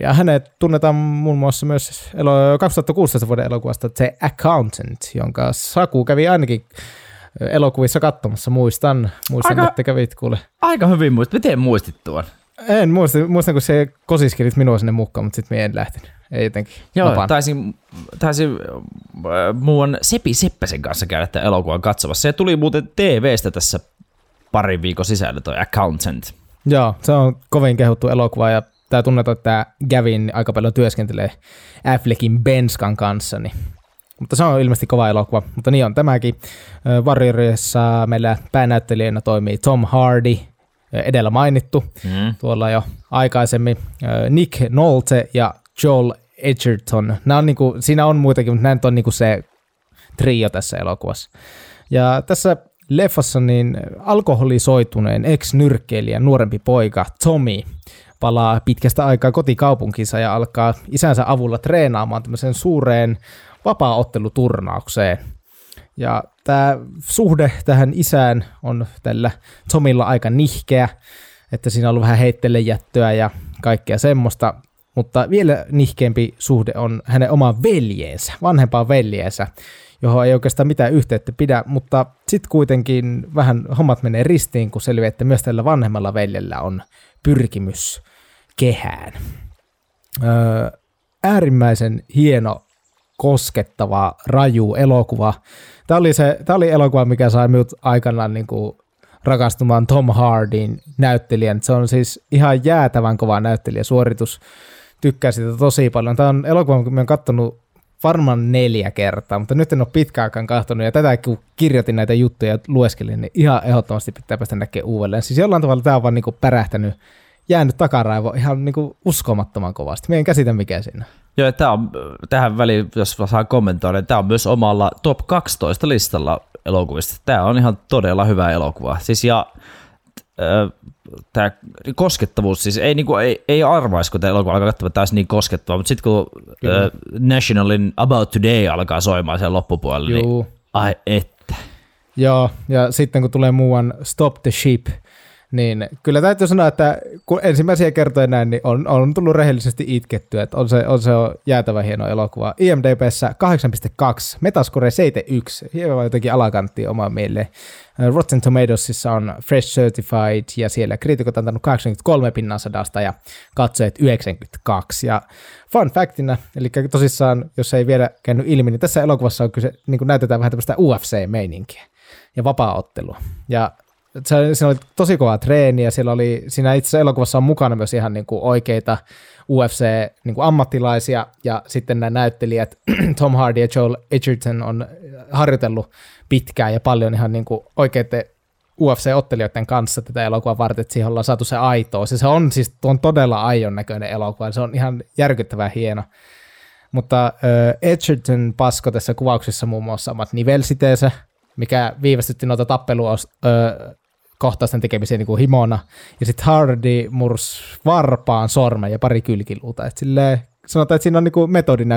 Ja hänet tunnetaan muun muassa myös 2016 vuoden elokuvasta The Accountant, jonka Saku kävi ainakin elokuvissa katsomassa, muistan, muistan aika, että kävit kuule. Aika hyvin muistat, miten muistit tuon? En muista, muistan kun se kosiskelit minua sinne mukaan, mutta sitten minä en lähtenyt. Ei jotenkin. Joo, vapaan. taisin, taisin äh, muun Sepi Seppäsen kanssa käydä tämän elokuvan katsomassa. Se tuli muuten TVstä tässä parin viikon sisällä toi Accountant. Joo, se on kovin kehuttu elokuva ja tämä tunnetaan, että Gavin aika paljon työskentelee Affleckin Benskan kanssa, niin mutta se on ilmeisesti kova elokuva, mutta niin on tämäkin. Warriorissa meillä päänäyttelijänä toimii Tom Hardy, edellä mainittu, mm. tuolla jo aikaisemmin. Nick Nolte ja Joel Edgerton. Nämä on niinku, siinä on muitakin, mutta nämä on niinku se trio tässä elokuvassa. Ja tässä leffassa niin alkoholisoituneen ex-nyrkkeilijä nuorempi poika Tommy palaa pitkästä aikaa kotikaupunkinsa ja alkaa isänsä avulla treenaamaan tämmöisen suureen vapaaotteluturnaukseen. Ja tämä suhde tähän isään on tällä Tomilla aika nihkeä, että siinä on ollut vähän heittelejättöä ja kaikkea semmoista, mutta vielä nihkeämpi suhde on hänen oma veljeensä, vanhempaan veljeensä, johon ei oikeastaan mitään yhteyttä pidä, mutta sitten kuitenkin vähän hommat menee ristiin, kun selviää, että myös tällä vanhemmalla veljellä on pyrkimys kehään. Öö, äärimmäisen hieno koskettava, raju elokuva. Tämä oli, se, tämä oli elokuva, mikä sai minut aikanaan niin kuin rakastumaan Tom Hardin näyttelijän. Se on siis ihan jäätävän kova näyttelijäsuoritus. Tykkää sitä tosi paljon. Tämä on elokuva, kun mä oon kattonut varmaan neljä kertaa, mutta nyt en ole pitkään aikaan katsonut, ja tätä kun kirjoitin näitä juttuja ja lueskelin, niin ihan ehdottomasti pitää päästä näkemään uudelleen. Siis jollain tavalla tämä on vaan niinku pärähtänyt, jäänyt takaraivo ihan niinku uskomattoman kovasti. Me en käsitä mikä siinä. Joo, tämä on, tähän väliin, jos saan kommentoida, niin tämä on myös omalla top 12 listalla elokuvista. Tämä on ihan todella hyvä elokuva. Siis ja tämä koskettavuus, siis ei, niinku, ei, ei arvaisi, kun tämä elokuva alkaa katsomaan taas niin koskettavaa, mutta sitten kun Kyllä. Nationalin About Today alkaa soimaan sen loppupuolella, niin Juu. niin ai että. Joo, ja sitten kun tulee muuan Stop the Ship, niin kyllä täytyy sanoa, että kun ensimmäisiä kertoja näin, niin on, on tullut rehellisesti itkettyä, että on se, on se jäätävä hieno elokuva. IMDBssä 8.2, Metascore 71, hieman jotenkin alakanttia omaan mieleen. Rotten Tomatoesissa on Fresh Certified ja siellä kriitikot antanut 83 pinnan sadasta ja katsojat 92. Ja fun factina, eli tosissaan, jos ei vielä käynyt ilmi, niin tässä elokuvassa on kyse, niin näytetään vähän tämmöistä UFC-meininkiä ja vapaa-ottelua. Ja se oli tosi kova treeni ja siellä oli, siinä itse elokuvassa on mukana myös ihan niin kuin oikeita UFC-ammattilaisia niin ja sitten nämä näyttelijät Tom Hardy ja Joel Edgerton on harjoitellut pitkään ja paljon ihan niin kuin oikeiden UFC-ottelijoiden kanssa tätä elokuvaa varten, että siihen ollaan saatu se aitoa. Se, se on siis on todella aion näköinen elokuva, se on ihan järkyttävän hieno. Mutta äh, Edgerton pasko tässä kuvauksessa muun muassa omat nivelsiteensä, mikä viivästytti noita tappelua äh, kohtausten tekemiseen niin kuin himona. Ja sitten Hardy murs varpaan sormen ja pari kylkiluuta. Et silleen, sanotaan, että siinä on niinku metodin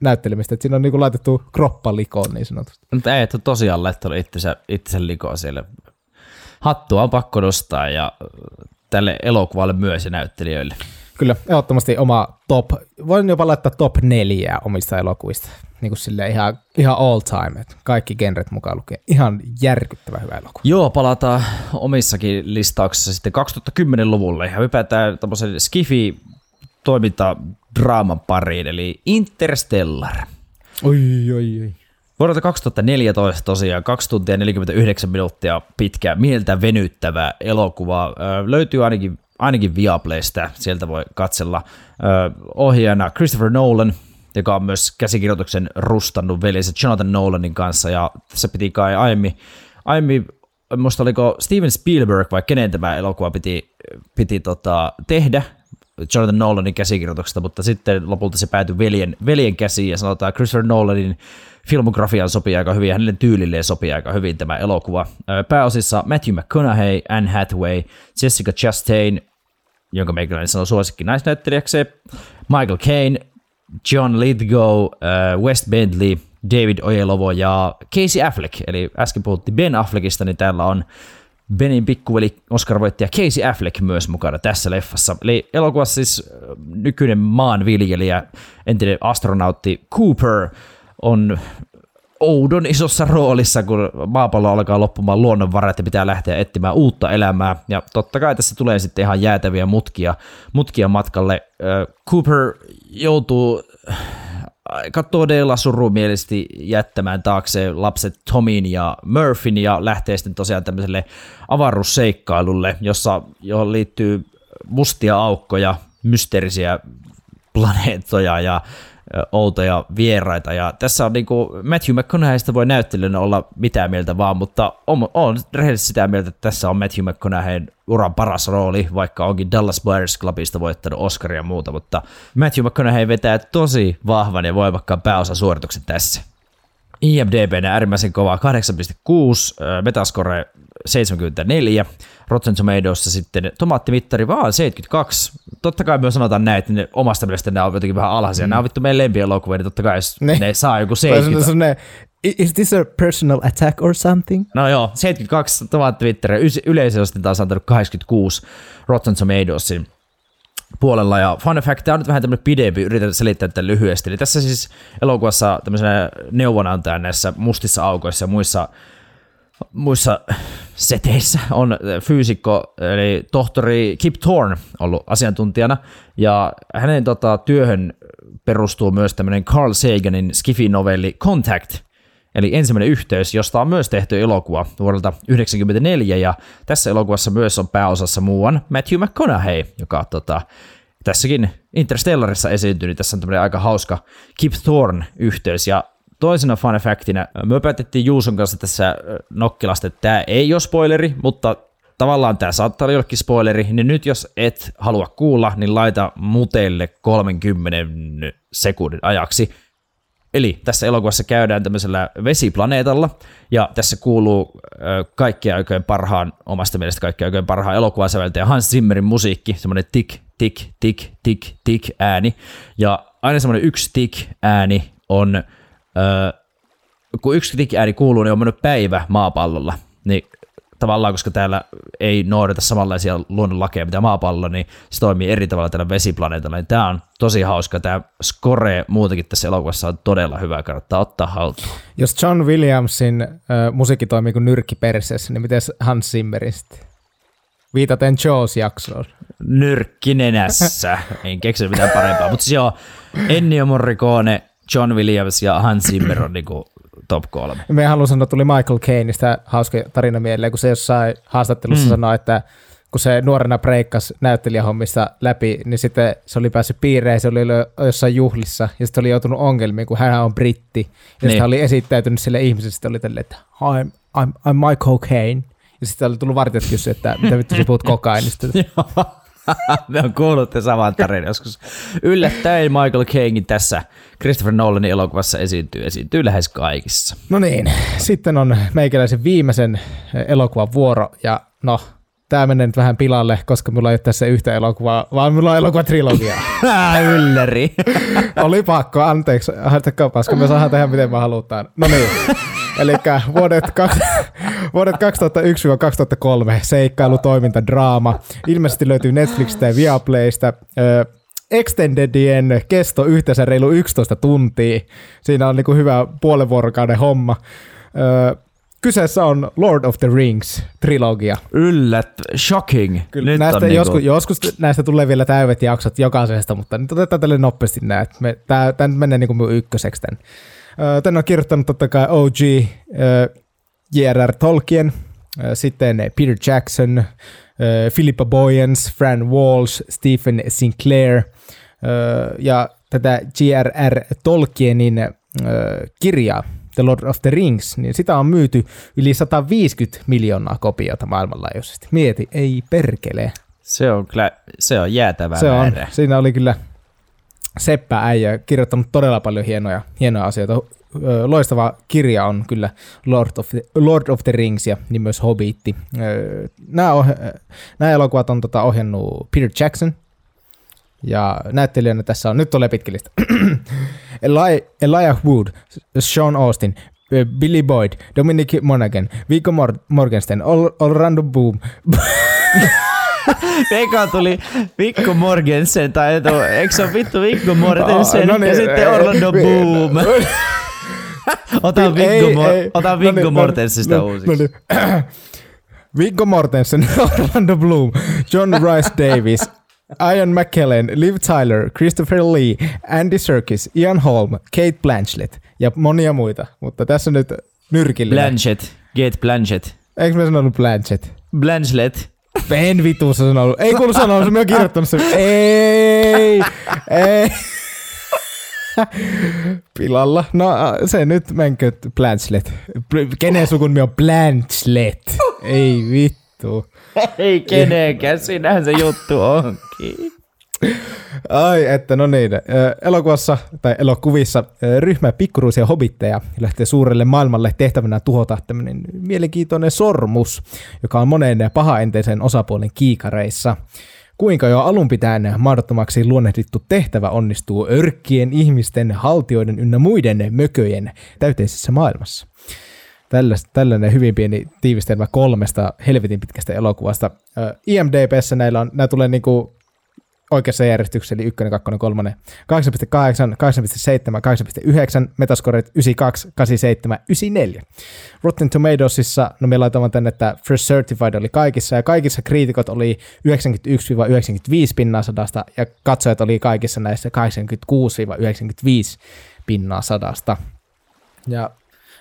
näyttelemistä, että siinä on niinku laitettu kroppa likoon niin sanotusti. Mutta ei, että tosiaan laittanut itsensä, itsensä likoon siellä. Hattua on pakko nostaa ja tälle elokuvalle myös ja näyttelijöille. Kyllä, ehdottomasti oma top, voin jopa laittaa top neljää omista elokuvista niin kuin sille ihan, ihan all time, että kaikki genret mukaan lukee. Ihan järkyttävä hyvä elokuva. Joo, palataan omissakin listauksissa sitten 2010-luvulle ja hypätään tämmöisen skifi toiminta draaman pariin, eli Interstellar. Oi, oi, oi. Vuodelta 2014 tosiaan 2 tuntia 49 minuuttia pitkä, mieltä venyttävä elokuva. löytyy ainakin, ainakin Viaplaysta, sieltä voi katsella. ohjaajana Christopher Nolan, joka on myös käsikirjoituksen rustannut veljensä Jonathan Nolanin kanssa, ja se piti kai aiemmin, aiemmin musta oliko Steven Spielberg vai kenen tämä elokuva piti, piti tota, tehdä, Jonathan Nolanin käsikirjoituksesta, mutta sitten lopulta se päätyi veljen, veljen käsiin ja sanotaan Christopher Nolanin filmografiaan sopii aika hyvin ja hänelle tyylilleen sopii aika hyvin tämä elokuva. Pääosissa Matthew McConaughey, Anne Hathaway, Jessica Chastain, jonka meikäläinen sanoo suosikki naisnäyttelijäksi, Michael Caine, John Lithgow, uh, West Bentley, David Oyelovo ja Casey Affleck. Eli äsken puhuttiin Ben Affleckista, niin täällä on Benin pikkuveli Oscar-voittaja Casey Affleck myös mukana tässä leffassa. Eli elokuvassa siis nykyinen maanviljelijä, entinen astronautti Cooper on oudon isossa roolissa, kun maapallo alkaa loppumaan luonnonvarat ja pitää lähteä etsimään uutta elämää. Ja totta kai tässä tulee sitten ihan jäätäviä mutkia, mutkia matkalle. Cooper joutuu aika todella surumielisesti jättämään taakse lapset Tomin ja Murphyn ja lähtee sitten tosiaan tämmöiselle avaruusseikkailulle, jossa, johon liittyy mustia aukkoja, mysteerisiä planeettoja ja outoja vieraita. Ja tässä on niinku, Matthew McConaugheysta voi näyttelijänä olla mitään mieltä vaan, mutta on, rehellisesti sitä mieltä, että tässä on Matthew McConaugheyn uran paras rooli, vaikka onkin Dallas Buyers Clubista voittanut Oscaria ja muuta, mutta Matthew McConaughey vetää tosi vahvan ja voimakkaan pääosasuorituksen tässä. IMDb äärimmäisen kova 8.6, Metascore 74, Rotten Tomatoesissa sitten tomaattimittari vaan 72. Totta kai myös sanotaan näin, että ne omasta mielestä nämä on jotenkin vähän alhaisia. Mm. Nämä on vittu meidän lempielokuvia, niin totta kai jos ne, ne saa joku 70. Is this a personal attack or something? No joo, 72 tomaattimitteriä, yleisesti taas antanut 86 Rotten Tomatoesin puolella. Ja fun fact, tämä on nyt vähän tämmöinen pidempi, yritän selittää tätä lyhyesti. Eli tässä siis elokuvassa tämmöisenä neuvonantajan näissä mustissa aukoissa ja muissa muissa seteissä on fyysikko, eli tohtori Kip Thorne ollut asiantuntijana, ja hänen tota, työhön perustuu myös tämmöinen Carl Saganin skifi-novelli Contact, eli ensimmäinen yhteys, josta on myös tehty elokuva vuodelta 1994, ja tässä elokuvassa myös on pääosassa muuan Matthew McConaughey, joka tota, tässäkin Interstellarissa esiintynyt. Tässä on tämmöinen aika hauska Kip Thorne-yhteys, ja toisena fun factina, me päätettiin Juuson kanssa tässä Nokkilasta, että tämä ei ole spoileri, mutta tavallaan tämä saattaa olla jollekin spoileri, niin nyt jos et halua kuulla, niin laita muteille 30 sekunnin ajaksi. Eli tässä elokuvassa käydään tämmöisellä vesiplaneetalla, ja tässä kuuluu kaikkia oikein parhaan, omasta mielestä kaikkia oikein parhaan elokuvasäveltäjä Hans Zimmerin musiikki, semmoinen tik, tik, tik, tik, tik ääni, ja aina semmoinen yksi tik ääni on, kun yksi tik ääni kuuluu, niin on mennyt päivä maapallolla, niin tavallaan, koska täällä ei noudata samanlaisia luonnonlakeja mitä maapallo, niin se toimii eri tavalla tällä vesiplaneetalla. Niin tämä on tosi hauska. Tämä score muutenkin tässä elokuvassa on todella hyvä, kannattaa ottaa haltuun. Jos John Williamsin äh, musiikki toimii kuin nyrkki perseessä, niin miten Hans Zimmeristä? Viitaten Jaws-jaksoon. Nyrkki nenässä. en keksi mitään parempaa. Mutta siis joo, Ennio Morricone, John Williams ja Hans Zimmer on niinku top kolme. Me haluan sanoa, tuli Michael Caineista hauska tarina mieleen, kun se jossain haastattelussa mm. sanoi, että kun se nuorena breikkasi näyttelijähommissa läpi, niin sitten se oli päässyt piireen, se oli jossain juhlissa, ja sitten oli joutunut ongelmiin, kun hän on britti, ja niin. sitten oli esittäytynyt sille ihmiselle, sitten oli tälleen, että I'm, I'm, I'm Michael Caine, ja sitten oli tullut vartijat kysyä, että mitä vittu sä puhut kokainista. Me on kuullut saman tarinan joskus. Yllättäen Michael Caine tässä Christopher Nolanin elokuvassa esiintyy, esiintyy lähes kaikissa. No niin, sitten on meikäläisen viimeisen elokuvan vuoro, ja no, tämä menee nyt vähän pilalle, koska mulla ei ole tässä yhtä elokuvaa, vaan mulla on elokuvatrilogia. Ylläri. Oli pakko, anteeksi, koska me saadaan tehdä miten me halutaan. No niin, eli vuodet, vuodet 2001-2003 seikkailu, toiminta, draama. Ilmeisesti löytyy Netflixistä ja Viaplaysta. Extendedien kesto yhteensä reilu 11 tuntia. Siinä on niinku hyvä puolen vuorokauden homma. Kyseessä on Lord of the Rings trilogia. Yllät, shocking. Kyllä, nyt näistä niinku- joskus, niinku... joskus näistä tulee vielä täyvet jaksot jokaisesta, mutta nyt otetaan tälle nopeasti nämä. Tämä, menee niin kuin minun ykköseksi tämän. Tänne on kirjoittanut totta kai OG, J.R.R. Tolkien, sitten Peter Jackson, Philippa Boyens, Fran Walsh, Stephen Sinclair ja tätä J.R.R. Tolkienin kirjaa The Lord of the Rings, niin sitä on myyty yli 150 miljoonaa kopiota maailmanlaajuisesti. Mieti, ei perkele. Se on, kyllä, se on jäätävä se on, Siinä oli kyllä Seppä äijä kirjoittanut todella paljon hienoja, hienoja asioita. Loistava kirja on kyllä Lord of the, Lord of the Rings ja niin myös Hobbitti. Nämä, oh- nämä elokuvat on tota ohjannut Peter Jackson, ja näyttelijänä tässä on, nyt tulee pitkä. Eli, Elijah Wood, Sean Austin, Billy Boyd, Dominic Monaghan, Viggo Mor- Morgenstern, Orlando Boom. Eka tuli Viggo Morgensen, tai etu, eikö se ole vittu Viggo Mortensen, oh, no niin, ja sitten Orlando ei, Boom. ota Viggo, ei, ei, ota Viggo no niin, Mortensista no, uusiksi. No niin. Viggo Mortensen, Orlando Bloom, John Rice Davis, Ian McKellen, Liv Tyler, Christopher Lee, Andy Serkis, Ian Holm, Kate Blanchett ja monia muita. Mutta tässä nyt nyrkillinen. Blanchett, Kate Blanchett. Eikö mä sanonut Blanchett? Blanchett. En vitu sanonut. Ei kuulu sanoa, mä oon kirjoittanut sen. Ei, ei. Pilalla. No se nyt menkö Blanchett. Kenen sukun on Blanchett? Ei vittu. Ei kenenkään, sinähän se juttu onkin. Ai, että no niin. Elokuvassa tai elokuvissa ryhmä pikkuruisia hobitteja lähtee suurelle maailmalle tehtävänä tuhota tämmöinen mielenkiintoinen sormus, joka on monen pahaenteisen osapuolen kiikareissa. Kuinka jo alun pitäen mahdottomaksi luonnehdittu tehtävä onnistuu örkkien, ihmisten, haltioiden ynnä muiden mököjen täyteisessä maailmassa tällainen hyvin pieni tiivistelmä kolmesta helvetin pitkästä elokuvasta. IMDBssä näillä on, nämä tulee niinku oikeassa järjestyksessä, eli 1, 2, 3, 8.8, 8.7, 8.9, Metascoret 92, 87, 94. Rotten Tomatoesissa, no me laitamme tänne, että First Certified oli kaikissa, ja kaikissa kriitikot oli 91-95 pinnaa sadasta, ja katsojat oli kaikissa näissä 86-95 pinnaa sadasta. Ja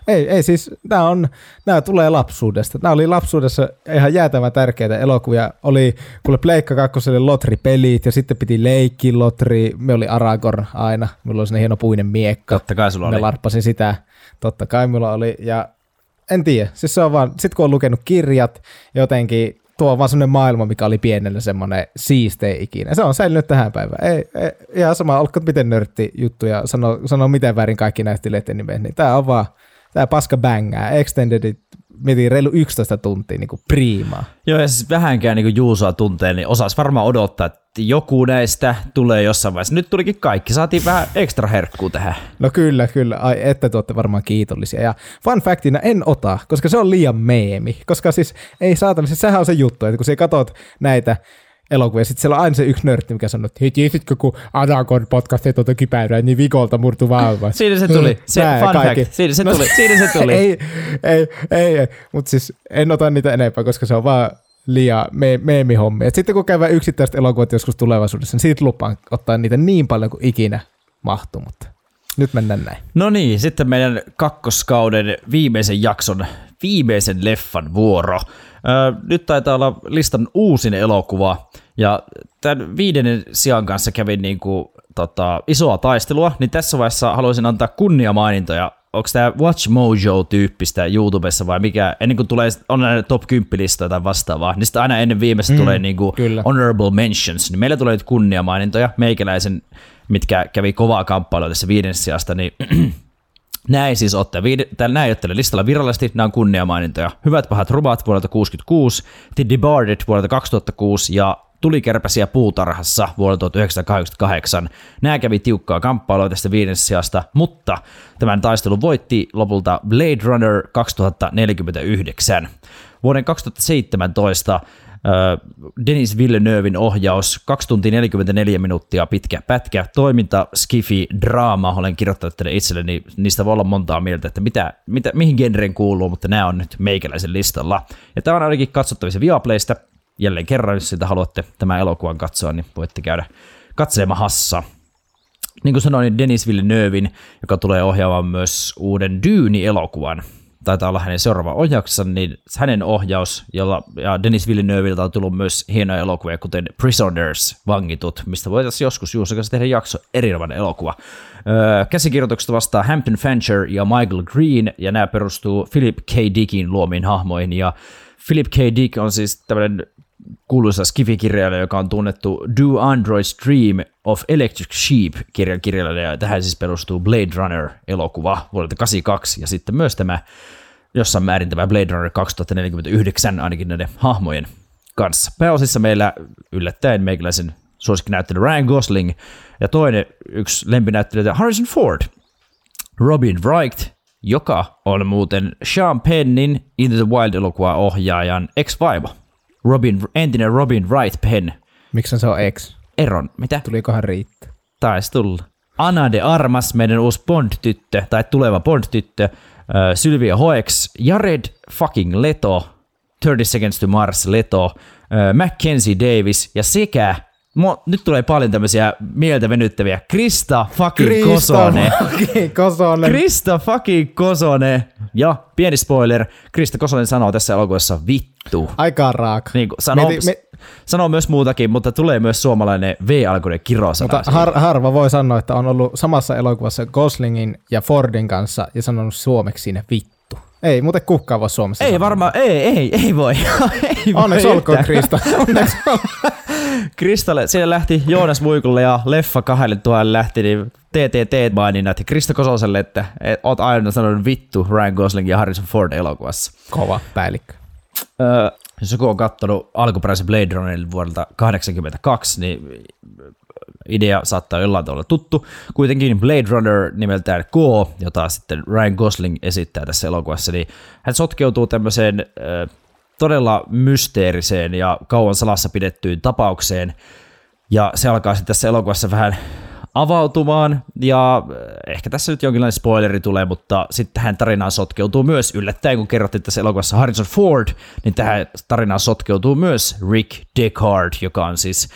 Ei, ei siis, nämä, on, nämä tulee lapsuudesta. Nämä oli lapsuudessa ihan jäätävän tärkeitä elokuvia. Oli, kuule Pleikka 2 oli Lotri-pelit ja sitten piti leikki Lotri. Me oli Aragorn aina. Mulla oli sinne hieno puinen miekka. Totta kai sulla Me oli. larppasin sitä. Totta kai mulla oli. Ja en tiedä, siis se on vaan, sit kun on lukenut kirjat, jotenkin tuo on vaan semmoinen maailma, mikä oli pienellä semmoinen siistei ikinä. Se on säilynyt tähän päivään. Ei, ei ihan sama, olkoon miten nörtti juttu ja sano, sano miten väärin kaikki näyttelijät nimet, niin tää on vaan, tää paska bängää. Extendedit mietin reilu 11 tuntia niin kuin priimaa. Joo, ja siis vähänkään niin Juusoa tuntee, niin osasi varmaan odottaa, että joku näistä tulee jossain vaiheessa. Nyt tulikin kaikki, saatiin vähän ekstra herkkuu tähän. No kyllä, kyllä. Ai, että te olette varmaan kiitollisia. Ja fun factina en ota, koska se on liian meemi. Koska siis ei saatana, siis sehän on se juttu, että kun sä katot näitä elokuvia, sitten siellä on aina se yksi nörtti, mikä sanoo, että hei, tiesitkö, kun Anagon podcastit tuota kypärää, niin vikolta murtu vauva. Siinä se tuli. Se Nää fun kaikki. fact. Siinä se No tuli. Siinä se tuli. ei, ei, ei, ei. mutta siis en ota niitä enempää, koska se on vaan liian me- meemihommi. Et sitten kun käydään yksittäiset elokuvat joskus tulevaisuudessa, niin siitä lupaan ottaa niitä niin paljon kuin ikinä mahtuu, mutta nyt mennään näin. No niin, sitten meidän kakkoskauden viimeisen jakson, viimeisen leffan vuoro. Nyt taitaa olla listan uusin elokuva, ja tämän viidennen sijan kanssa kävin niin kuin, tota, isoa taistelua, niin tässä vaiheessa haluaisin antaa kunniamainintoja. Onko tämä Watch Mojo-tyyppistä YouTubessa vai mikä, ennen kuin tulee, on näitä top 10 listoja tai vastaavaa, niin sitten aina ennen viimeistä mm, tulee niin kuin kyllä. honorable mentions, niin meillä tulee nyt kunniamainintoja, meikäläisen, mitkä kävi kovaa kamppailua tässä viiden sijasta, niin Ei siis otte, nämä ei ottele listalla virallisesti, nämä on kunniamainintoja. Hyvät pahat rubat vuodelta 66, The Departed vuodelta 2006 ja Tulikärpäsiä puutarhassa vuodelta 1988. Nämä kävi tiukkaa kamppailua tästä viides sijasta, mutta tämän taistelun voitti lopulta Blade Runner 2049. Vuoden 2017 Denis Villeneuvein ohjaus, 2 tuntia 44 minuuttia pitkä pätkä, toiminta, skifi, draama, olen kirjoittanut tänne itselleni, niistä voi olla montaa mieltä, että mitä, mitä, mihin genreen kuuluu, mutta nämä on nyt meikäläisen listalla. Ja tämä on ainakin katsottavissa Viaplaysta, jälleen kerran, jos sitä haluatte tämän elokuvan katsoa, niin voitte käydä katselemassa. Niin kuin sanoin, niin Denis Villeneuvein, joka tulee ohjaamaan myös uuden Dune-elokuvan, taitaa olla hänen seuraava ohjauksensa, niin hänen ohjaus, jolla, ja Denis Villeneuvilta on tullut myös hienoja elokuvia, kuten Prisoners, vangitut, mistä voitaisiin joskus Juuson kanssa tehdä jakso, erinomainen elokuva. Öö, käsikirjoituksesta vastaa Hampton Fancher ja Michael Green, ja nämä perustuu Philip K. Dickin luomiin hahmoihin, ja Philip K. Dick on siis tämmöinen kuuluisa skifikirjailija, joka on tunnettu Do Android's Dream of Electric Sheep kirjan kirjailija, ja tähän siis perustuu Blade Runner-elokuva vuodelta 82, ja sitten myös tämä jossain määrin tämä Blade Runner 2049 ainakin näiden hahmojen kanssa. Pääosissa meillä yllättäen meikäläisen suosikkinäyttelijä Ryan Gosling, ja toinen yksi lempinäyttelijä Harrison Ford, Robin Wright, joka on muuten Sean Pennin Into the Wild-elokuva ohjaajan ex-vaimo. Robin, entinen Robin Wright Penn. Miksi se on ex? Eron, mitä? Tulikohan riittää? Taisi tulla. Anna de Armas, meidän uusi Bond-tyttö, tai tuleva Bond-tyttö, äh, Sylvia Hoeks, Jared fucking Leto, 30 Seconds to Mars Leto, äh, Mackenzie Davis ja sekä Mo, nyt tulee paljon tämmöisiä mieltä venyttäviä. Krista fucking Kosonen. fucking Kosonen. Krista fucking Kosonen. Ja pieni spoiler, Krista Kosonen sanoo tässä elokuvassa vittu. Aika raaka. Niin sanoo, Mieti- me- sanoo myös muutakin, mutta tulee myös suomalainen V-alkuinen kirosana. Mutta har, harva voi sanoa, että on ollut samassa elokuvassa Goslingin ja Fordin kanssa ja sanonut suomeksi siinä vittu. Ei muuten kukaan voi Suomessa ei varmaan, ei, ei, ei voi. ei voi Onneksi olkoon. Krista. Onneksi Kristalle, siellä lähti Joonas Muikulle ja Leffa kahdelle tuhalle lähti, niin TTT maininnat ja Krista Kososelle, että et, oot aina sanonut vittu Ryan Gosling ja Harrison Ford elokuvassa. Kova päällikkö. Öö, jos joku on katsonut alkuperäisen Blade Runnerin vuodelta 82, niin idea saattaa jollain tavalla tuttu. Kuitenkin Blade Runner nimeltään K, jota sitten Ryan Gosling esittää tässä elokuvassa, niin hän sotkeutuu tämmöiseen ö, todella mysteeriseen ja kauan salassa pidettyyn tapaukseen, ja se alkaa sitten tässä elokuvassa vähän avautumaan, ja ehkä tässä nyt jonkinlainen spoileri tulee, mutta sitten tähän tarinaan sotkeutuu myös yllättäen, kun kerrottiin tässä elokuvassa Harrison Ford, niin tähän tarinaan sotkeutuu myös Rick Deckard, joka on siis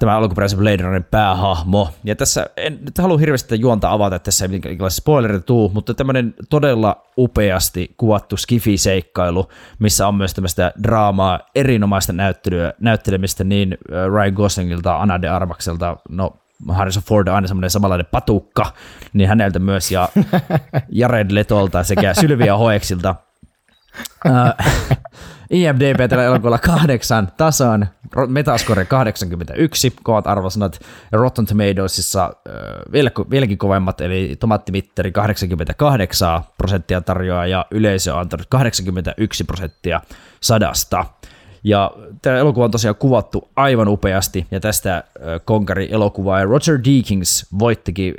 tämä alkuperäisen Blade Runnerin päähahmo. Ja tässä en nyt halua hirveästi juonta avata, että tässä ei minkälaisia spoilerit tuu, mutta tämmöinen todella upeasti kuvattu skifi-seikkailu, missä on myös tämmöistä draamaa, erinomaista näyttelyä, näyttelemistä niin Ryan Goslingilta, Anna de Armakselta, no Harrison Ford on aina semmoinen samanlainen patukka, niin häneltä myös ja Jared Letolta sekä Sylvia Hoeksilta. IMDB tällä elokuvalla kahdeksan tasan, Metascore 81, kovat arvosanat, Rotten Tomatoesissa vielä, vieläkin kovemmat, eli tomaattimittari 88 prosenttia tarjoaa, ja yleisö on antanut 81 prosenttia sadasta. Ja tämä elokuva on tosiaan kuvattu aivan upeasti, ja tästä konkari elokuvaa Roger Deakins voittikin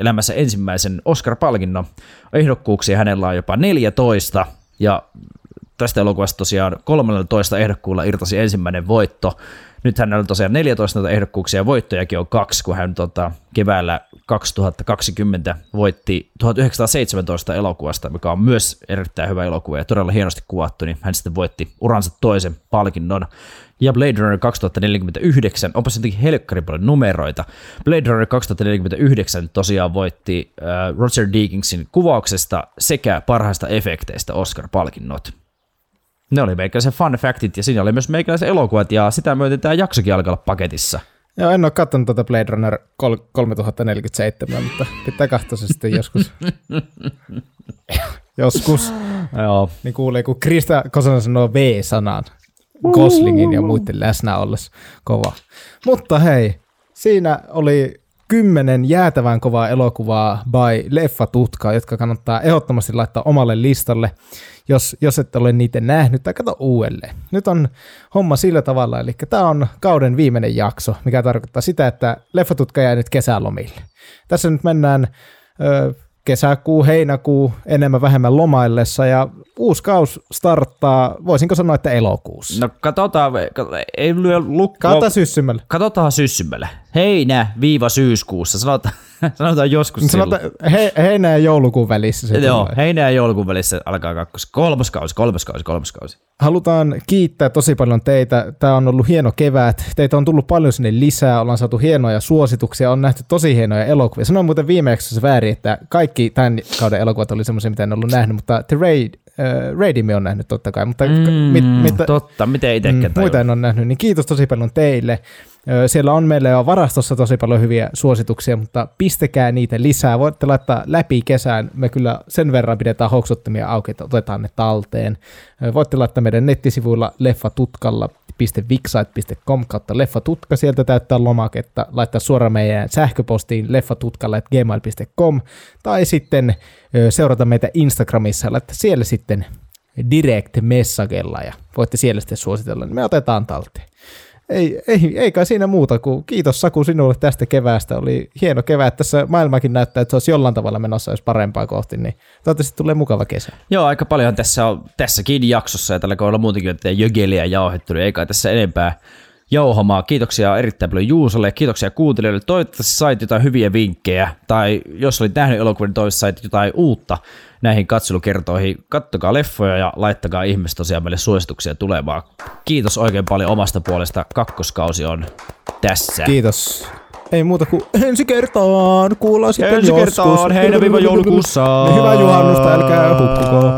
elämässä ensimmäisen Oscar-palkinnon. Ehdokkuuksia hänellä on jopa 14, ja tästä elokuvasta tosiaan 13 ehdokkuulla irtosi ensimmäinen voitto. Nyt hänellä on tosiaan 14 ehdokkuuksia ja voittojakin on kaksi, kun hän tota, keväällä 2020 voitti 1917 elokuvasta, mikä on myös erittäin hyvä elokuva ja todella hienosti kuvattu, niin hän sitten voitti uransa toisen palkinnon. Ja Blade Runner 2049, onpa se jotenkin helkkari paljon numeroita. Blade Runner 2049 tosiaan voitti äh, Roger Deakinsin kuvauksesta sekä parhaista efekteistä Oscar-palkinnot. Ne oli meikäläisen fun factit ja siinä oli myös meikäläisen elokuvat ja sitä myöten tämä jaksokin alkaa olla paketissa. Joo, en ole katsonut tuota Blade Runner 3047, mutta pitää katsoa se sitten joskus. joskus. Joo. Niin kuulee, kun Krista Kosonen sanoo V-sanan Goslingin ja muiden läsnä ollessa. Kova. Mutta hei, siinä oli kymmenen jäätävän kovaa elokuvaa by Leffa Tutka, jotka kannattaa ehdottomasti laittaa omalle listalle jos, jos et ole niitä nähnyt, tai kato uudelleen. Nyt on homma sillä tavalla, eli tämä on kauden viimeinen jakso, mikä tarkoittaa sitä, että leffatutka jää nyt kesälomille. Tässä nyt mennään ö, kesäkuu, heinäkuu enemmän vähemmän lomaillessa ja uusi kaus starttaa, voisinko sanoa, että elokuussa. No katsotaan, ei lyö lukko. Katsotaan syssymällä. Katsotaan syssymällä. Heinä viiva syyskuussa, sanotaan, sanotaan joskus sanotaan, he, heinä ja joulukuun välissä se Joo, tulee. heinä ja joulukuun välissä alkaa kakkos. Kolmas kausi, kolmas kausi, kolmas kausi. Halutaan kiittää tosi paljon teitä. Tämä on ollut hieno kevät. Teitä on tullut paljon sinne lisää. Ollaan saatu hienoja suosituksia. On nähty tosi hienoja elokuvia. Sanoin muuten viimeksi se väärin, että kaikki tämän kauden elokuvat oli semmoisia, mitä en ollut nähnyt, mutta The Raid, äh, Raidimi on nähnyt totta kai. Mutta mm, mit, mit, totta, miten itsekään mm, Muita en ole nähnyt, niin kiitos tosi paljon teille. Siellä on meillä jo varastossa tosi paljon hyviä suosituksia, mutta pistäkää niitä lisää. Voitte laittaa läpi kesään. Me kyllä sen verran pidetään hoksuttimia auki, että otetaan ne talteen. Voitte laittaa meidän nettisivuilla leffatutkalla.wixsite.com kautta leffatutka. Sieltä täyttää lomaketta. Laittaa suoraan meidän sähköpostiin leffatutkalle.gmail.com tai sitten seurata meitä Instagramissa. Laittaa siellä sitten direct messagella ja voitte siellä sitten suositella. Me otetaan talteen ei, ei, ei kai siinä muuta kuin kiitos Saku sinulle tästä keväästä. Oli hieno kevät. Tässä maailmakin näyttää, että se olisi jollain tavalla menossa jos parempaa kohti, niin toivottavasti tulee mukava kesä. Joo, aika paljon tässä on tässäkin jaksossa ja tällä kohdalla muutenkin, että jögeliä jauhettu, niin ei kai tässä enempää jauhamaa. Kiitoksia erittäin paljon Juusolle ja kiitoksia kuuntelijoille. Toivottavasti sait jotain hyviä vinkkejä, tai jos olit nähnyt elokuvan, niin toivottavasti sait jotain uutta näihin katselukertoihin. Kattokaa leffoja ja laittakaa ihmiset tosiaan meille suosituksia tulevaan. Kiitos oikein paljon omasta puolesta. Kakkoskausi on tässä. Kiitos. Ei muuta kuin ensi kertaan. Kuullaan sitten ensi joskus. kertaan. Heinä-joulukuussa. Hyvää juhannusta. Älkää hukkuko.